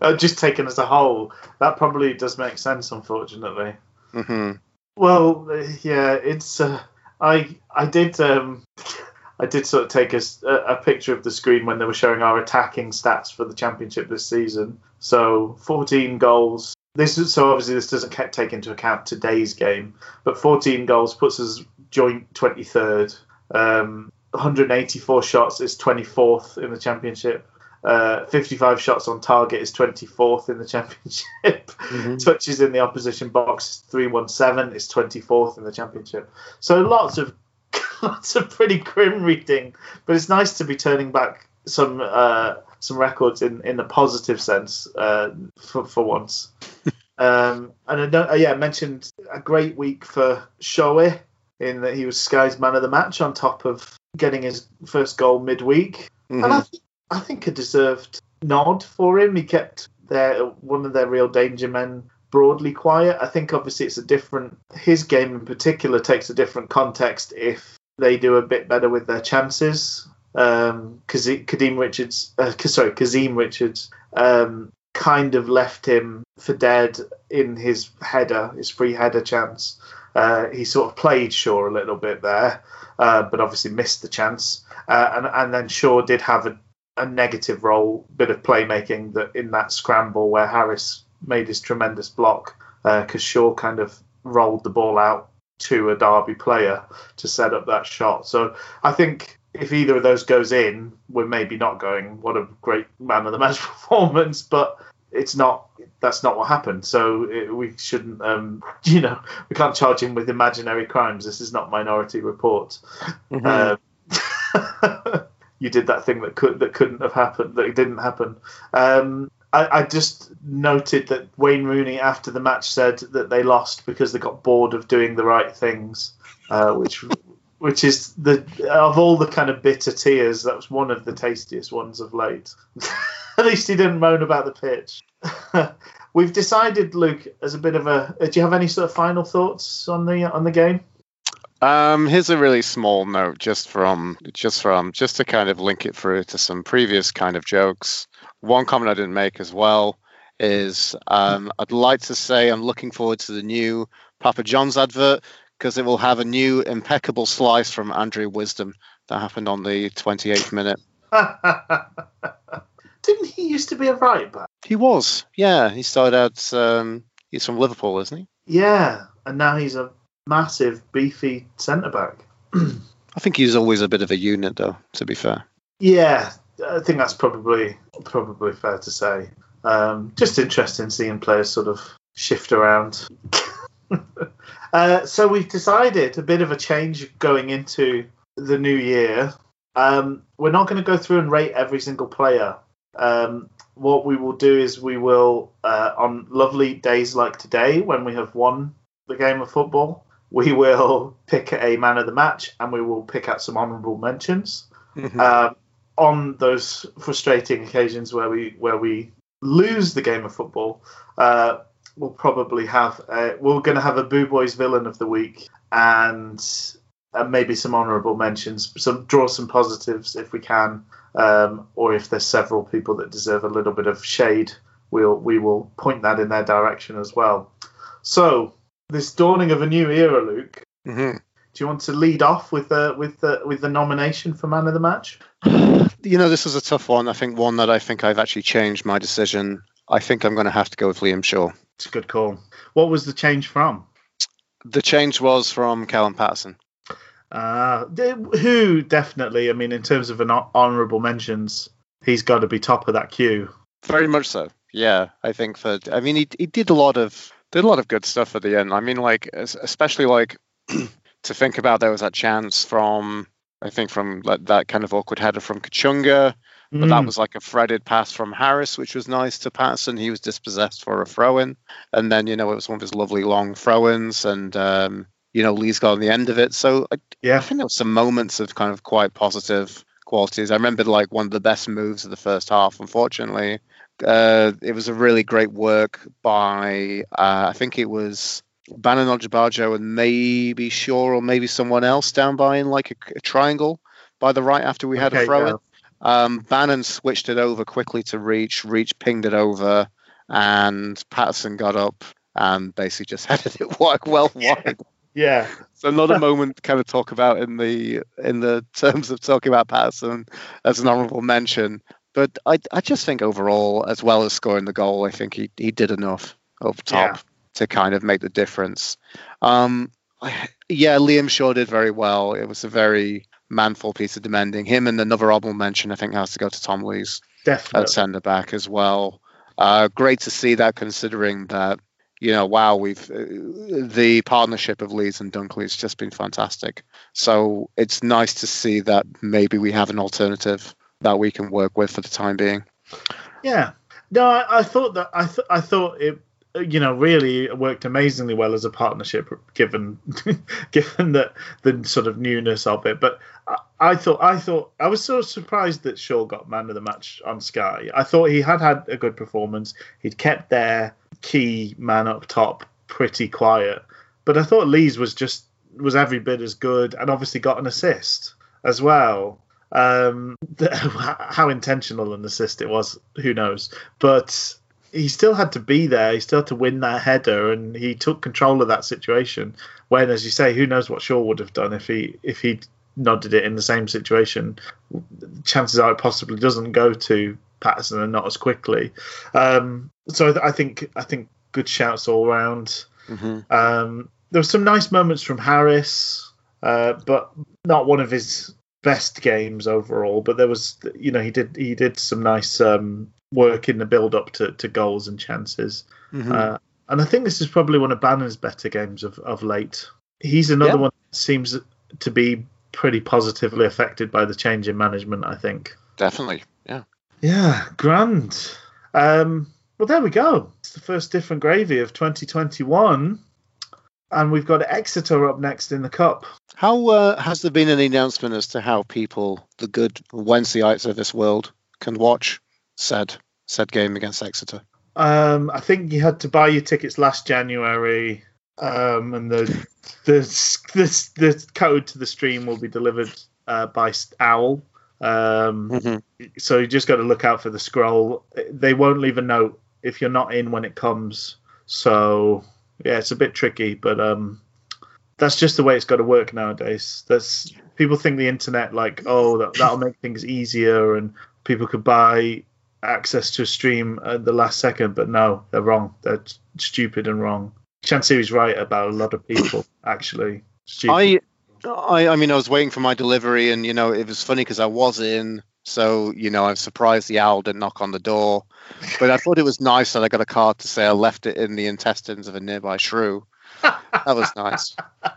Uh, just taken as a whole, that probably does make sense, unfortunately. hmm Well, yeah, it's. Uh, I I did um, I did sort of take a picture of the screen when they were showing our attacking stats for the championship this season. So 14 goals. This is so obviously this doesn't take into account today's game, but 14 goals puts us joint 23rd. Um, 184 shots is 24th in the championship. Uh, 55 shots on target is 24th in the championship. Touches in the opposition box is 317 is 24th in the championship. So lots of lots of pretty grim reading, but it's nice to be turning back some uh, some records in, in the positive sense uh, for for once. um, and I don't, uh, yeah, I mentioned a great week for Shoei in that he was Sky's man of the match on top of getting his first goal midweek. Mm-hmm. And I, th- I think a deserved nod for him. He kept their one of their real danger men broadly quiet. I think obviously it's a different. His game in particular takes a different context if they do a bit better with their chances. Um, Kadeem Richards, uh, sorry, Kazim Richards, um, kind of left him for dead in his header, his free header chance. Uh, he sort of played Shaw a little bit there, uh, but obviously missed the chance. Uh, and and then Shaw did have a, a negative role, bit of playmaking that in that scramble where Harris made his tremendous block because Shaw kind of rolled the ball out to a Derby player to set up that shot. So I think if either of those goes in, we're maybe not going, what a great man of the match performance, but it's not. That's not what happened. So it, we shouldn't, um, you know, we can't charge him with imaginary crimes. This is not Minority Report. Mhm. Um, you did that thing that could that couldn't have happened that didn't happen. Um, I, I just noted that Wayne Rooney after the match said that they lost because they got bored of doing the right things, uh, which which is the of all the kind of bitter tears that was one of the tastiest ones of late. At least he didn't moan about the pitch. We've decided, Luke, as a bit of a. Do you have any sort of final thoughts on the on the game? Um, here's a really small note, just from just from just to kind of link it through to some previous kind of jokes. One comment I didn't make as well is um, I'd like to say I'm looking forward to the new Papa John's advert because it will have a new impeccable slice from Andre Wisdom that happened on the 28th minute. Didn't he used to be a right back? He was, yeah. He started out. Um, he's from Liverpool, isn't he? Yeah, and now he's a massive, beefy centre back. I think he's always a bit of a unit, though. To be fair. Yeah, I think that's probably probably fair to say. Um, just interesting seeing players sort of shift around. uh, so we've decided a bit of a change going into the new year. Um, we're not going to go through and rate every single player. Um, what we will do is we will, uh, on lovely days like today, when we have won the game of football, we will pick a man of the match and we will pick out some honourable mentions um, on those frustrating occasions where we where we lose the game of football, uh, we'll probably have a, we're going to have a Boo Boys villain of the week and uh, maybe some honourable mentions. Some draw some positives if we can, um, or if there's several people that deserve a little bit of shade, we'll we will point that in their direction as well. So this dawning of a new era, Luke. hmm Do you want to lead off with the with the with the nomination for man of the match? You know, this is a tough one. I think one that I think I've actually changed my decision. I think I'm going to have to go with Liam Shaw. It's a good call. What was the change from? The change was from Callum Paterson. Uh, who definitely, I mean, in terms of an hon- mentions, he's got to be top of that queue. Very much so. Yeah, I think that. I mean, he he did a lot of did a lot of good stuff at the end. I mean, like especially like to think about there was that chance from I think from that, that kind of awkward header from Kachunga, but that Mm. was like a threaded pass from Harris, which was nice to Paterson. He was dispossessed for a throw in, and then you know it was one of his lovely long throw ins, and um, you know, Lees got on the end of it. So I, I think there were some moments of kind of quite positive qualities. I remember like one of the best moves of the first half. Unfortunately, uh, it was a really great work by uh, I think it was Bannan Odubajo and maybe Shaw or maybe someone else down by in like a, a triangle by the right after we had a Okay, throw yeah. in. Um, Bannan switched it over quickly to Reach. Reach pinged it over, and Paterson got up and basically just headed it wide, well wide. Yeah. So not a moment to kind of talk about in the in the terms of talking about Paterson as an honourable mention. But I I just think overall, as well as scoring the goal, I think he, he did enough over top. To kind of make the difference. Um, I, yeah, Liam Shaw did very well. It was a very manful piece of demanding. Him and another honourable mention, I think, has to go to Tom Lees Definitely. at centre back as well. Uh, great to see that, considering that you know, wow, we've uh, the partnership of Lees and Dunkley has just been fantastic. So it's nice to see that maybe we have an alternative that we can work with for the time being. Yeah. No, I, I thought that I th- I thought it you know really worked amazingly well as a partnership given given that the sort of newness of it. But I, I thought I thought I was so surprised that Shaw got man of the match on Sky. I thought he had had a good performance. He'd kept their key man up top pretty quiet. But I thought Lees was just was every bit as good and obviously got an assist as well. Um, how intentional an assist it was, who knows? But he still had to be there. He still had to win that header, and he took control of that situation. When, as you say, who knows what Shaw would have done if he if he nodded it in the same situation? Chances are it possibly doesn't go to Paterson and not as quickly. Um, so I, th- I think I think good shouts all round. Mm-hmm. Um, there were some nice moments from Harris, uh, but not one of his best games overall. But there was, you know, he did he did some nice um, work in the build up to, to goals and chances. Mm-hmm. Uh, and I think this is probably one of Bannan's better games of, of late. He's another Yeah. one that seems to be pretty positively affected by the change in management. I think. Definitely, yeah. Yeah, grand. Um, well, there we go. It's the first different gravy of 2021, and we've got Exeter up next in the cup. How uh, has there been any announcement as to how people, the good Wednesdayites of this world, can watch said said game against Exeter? Um, I think you had to buy your tickets last January, um, and the the the the code to the stream will be delivered uh, by Owl. Um, Mm-hmm. so you just got to look out for the scroll. They won't leave a note if you're not in when it comes. So yeah, it's a bit tricky, but um, that's just the way it's got to work nowadays. That's people think the internet like oh that that'll make things easier and people could buy access to a stream at the last second, but no, they're wrong. They're stupid and wrong. Chansiri's right about a lot of people actually. Stupid. I, I, I mean, I was waiting for my delivery, and you know, it was funny because I was in, so you know, I'm surprised the owl didn't knock on the door. But I thought it was nice that I got a card to say I left it in the intestines of a nearby shrew. That was nice.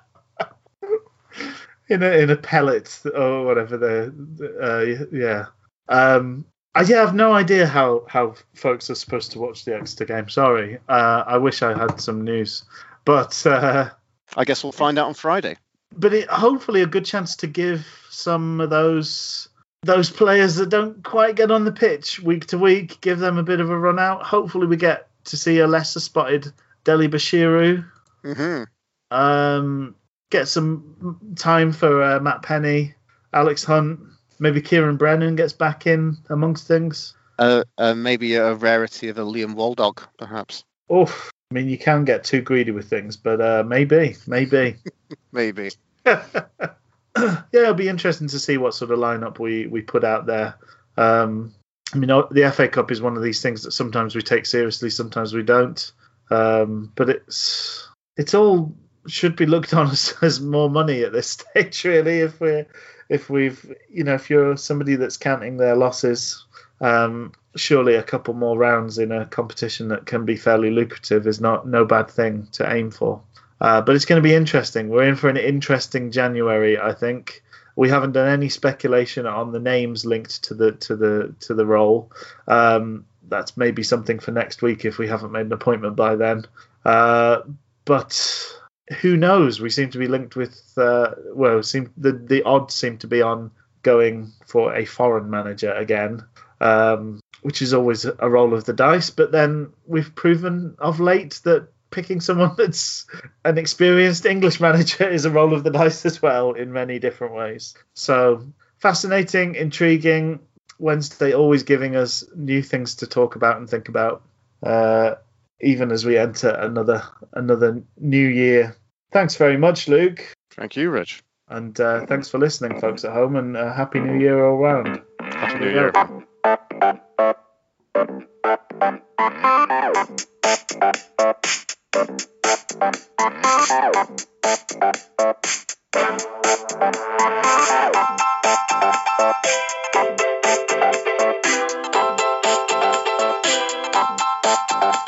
in a in a pellet or whatever the uh, yeah um I yeah, I have no idea how, how folks are supposed to watch the Exeter game. Sorry, uh, I wish I had some news, but uh, I guess we'll find out on Friday. but it, hopefully a good chance to give some of those those players that don't quite get on the pitch week to week, give them a bit of a run out. Hopefully, we get to see a lesser spotted Dele-Bashiru. hmm Um, get some time for uh, Matt Penney, Alex Hunt, maybe Kieran Brennan gets back in amongst things. Uh, uh, maybe a rarity of a Liam Waldock, perhaps. Oof. I mean, you can get too greedy with things, but uh, maybe, maybe. Maybe. yeah, it'll be interesting to see what sort of lineup we, we put out there. Um, I mean, the FA Cup is one of these things that sometimes we take seriously, sometimes we don't. Um, but it's it's all should be looked on as, as more money at this stage, really. If we're if we've you know if you're somebody that's counting their losses, um, surely a couple more rounds in a competition that can be fairly lucrative is not no bad thing to aim for. Uh, but it's going to be interesting. We're in for an interesting January, I think. We haven't done any speculation on the names linked to the to the to the role. Um, that's maybe something for next week if we haven't made an appointment by then. Uh, but who knows? We seem to be linked with uh, well, seem the the odds seem to be on going for a foreign manager again, um, which is always a roll of the dice. But then we've proven of late that picking someone that's an experienced English manager is a roll of the dice as well in many different ways. So fascinating, intriguing. Wednesday always giving us new things to talk about and think about. Uh, even as we enter another another new year. Thanks very much, Luke. Thank you, Rich. And uh, thanks for listening, folks at home, and uh, Happy New Year all round. Happy New Year. Thank